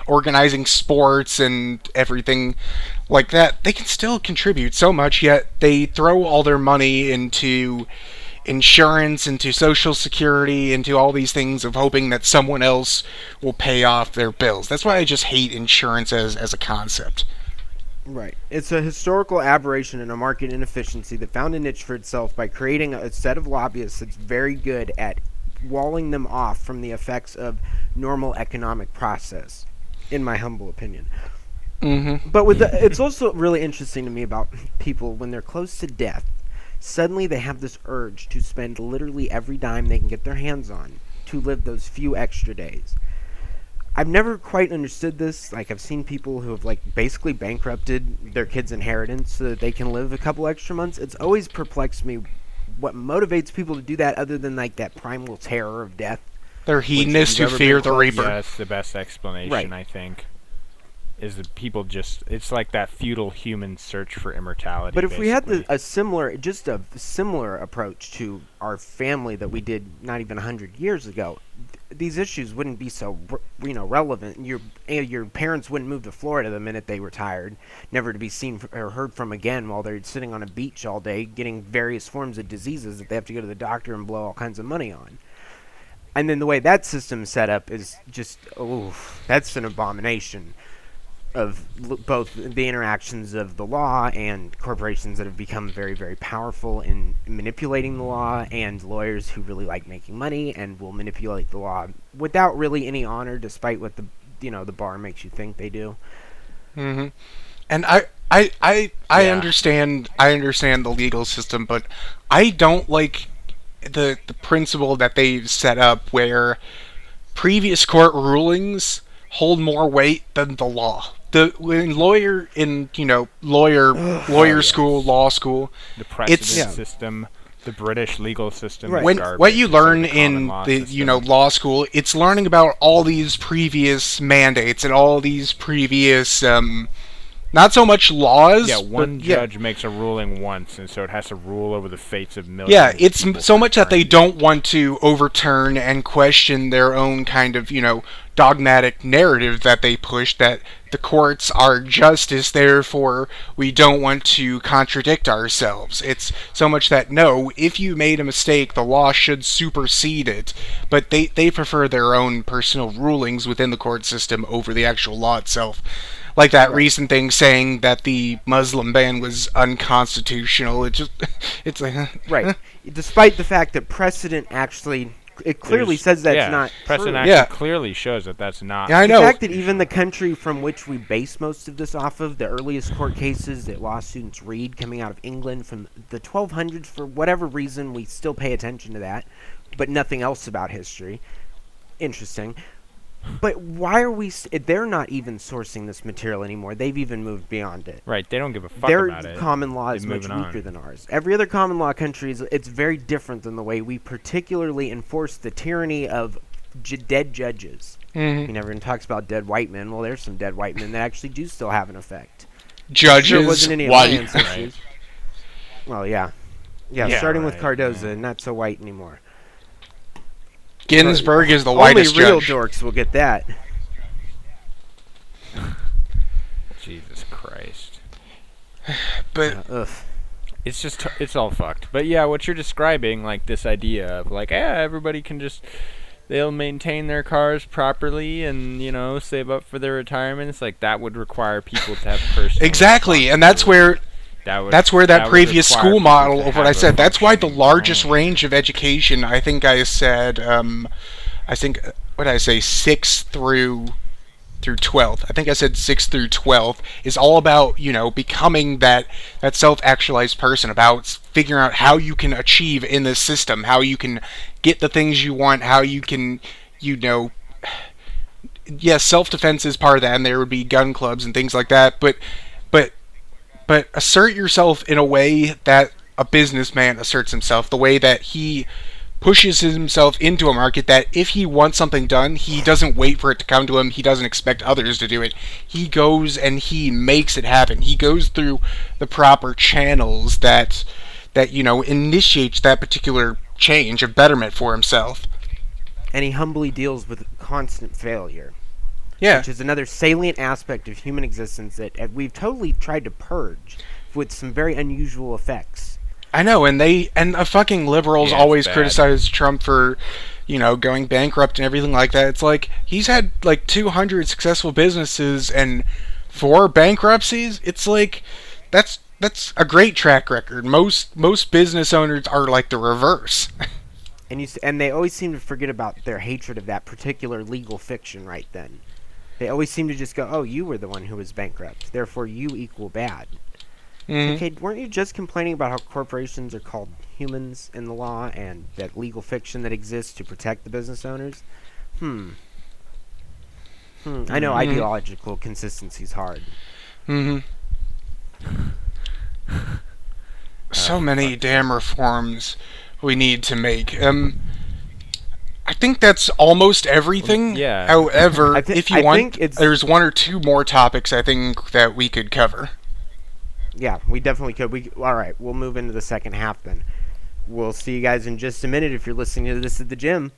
organizing sports and everything like that, they can still contribute so much, yet they throw all their money into insurance, into social security, into all these things of hoping that someone else will pay off their bills. That's why I just hate insurance as, as a concept. Right. It's a historical aberration and a market inefficiency that found a niche for itself by creating a set of lobbyists that's very good at walling them off from the effects of normal economic process, in my humble opinion. Mm-hmm. But with the, it's also really interesting to me about people when they're close to death. Suddenly, they have this urge to spend literally every dime they can get their hands on to live those few extra days. I've never quite understood this. Like I've seen people who have like basically bankrupted their kids' inheritance so that they can live a couple extra months. It's always perplexed me what motivates people to do that other than like that primal terror of death. They're hedonists who fear the reaper. Yeah, that's the best explanation, Right. I think. Is that people just it's like that feudal human search for immortality. But if we had the, a similar, just a similar approach to our family that we did not even hundred years ago, th- these issues wouldn't be so you know relevant. Your your parents wouldn't move to Florida the minute they retired, never to be seen or heard from again while they're sitting on a beach all day getting various forms of diseases that they have to go to the doctor and blow all kinds of money on. And then the way that system's set up is just oh, that's an abomination of l- both the interactions of the law and corporations that have become very, very powerful in manipulating the law, and lawyers who really like making money and will manipulate the law without really any honor, despite what the you know the bar makes you think they do. hmm And I, I, I, I Yeah. understand. I understand the legal system, but I don't like the the principle that they've set up where previous court rulings hold more weight than the law. The when lawyer in you know lawyer lawyer yes. school law school the precedent it's- system, the British legal system, Right. when what you learn the in law the you know law school it's learning about all these previous mandates and all these previous um not so much laws Yeah, one yeah, judge makes a ruling once, and so it has to rule over the fates of millions. Yeah, it's m- so much that they don't want to overturn and question their own kind of, you know, dogmatic narrative that they push that the courts are justice, therefore we don't want to contradict ourselves. It's so much that no, if you made a mistake, the law should supersede it. But they, they prefer their own personal rulings within the court system over the actual law itself. Like that recent thing saying that the Muslim ban was unconstitutional. It just, it's like, Right. Despite the fact that precedent actually it clearly There's- says that's yeah, not precedent true. actually Yeah. clearly shows that that's not. Yeah, I the know. fact that even the country from which we base most of this off of, the earliest court cases that law students read coming out of England from the 1200s, for whatever reason, we still pay attention to that, but nothing else about history. Interesting. But why are we? They're not even sourcing this material anymore. They've even moved beyond it. Right, they don't give a fuck Their about it. Their common law They're is much moving on. weaker than ours. Every other common law country is it's very different than the way we particularly enforce the tyranny of j- dead judges. Mhm. He never even talks about dead white men. Well, there's some dead white men that actually do still have an effect. judges Sure wasn't any white. alliance issues. Well, yeah. yeah, Yeah, starting with right, Cardozo, yeah. not so white anymore. Ginsburg is the whitest Only real judge. dorks will get that. Jesus Christ. But Uh, ugh. It's just it's all fucked. But yeah, what you're describing, like this idea of like, yeah, everybody can just they'll maintain their cars properly and you know save up for their retirement. It's like that would require people to have personal exactly, and that's where responsibility. That that's where that, would previous school model of what I said. That's why the largest brain. range of education. I think I said. Um, I think what did I say six through through 12th. I think I said 6 through 12th is all about, you know, becoming that that self-actualized person about figuring out how you can achieve in this system, how you can get the things you want, how you can, you know, yes, self-defense is part of that and there would be gun clubs and things like that, but but assert yourself in a way that a businessman asserts himself, the way that he pushes himself into a market that if he wants something done, he doesn't wait for it to come to him. He doesn't expect others to do it. He goes and he makes it happen. He goes through the proper channels that that you know initiates that particular change of betterment for himself. And he humbly deals with constant failure. Yeah. which is another salient aspect of human existence that uh, we've totally tried to purge with some very unusual effects. I know, and they and uh, fucking liberals Yeah, always bad. criticize Trump for, you know, going bankrupt and everything like that. It's like he's had like 200 successful businesses and four bankruptcies. It's like that's that's a great track record. Most most business owners are like the reverse. And you and they always seem to forget about their hatred of that particular legal fiction right then. They always seem to just go, "Oh, you were the one who was bankrupt, therefore you equal bad." Mhm. Okay, weren't you just complaining about how corporations are called humans in the law and that legal fiction that exists to protect the business owners. Hmm. Hmm. I know Mhm. ideological consistency is hard. Mm-hmm. So many damn reforms we need to make. Um, I think that's almost everything. yeah. However, I thi- if you I want, think there's one or two more topics I think that we could cover. Yeah, we definitely could. We all right. We'll move into the second half then. We'll see you guys in just a minute. If you're listening to this at the gym,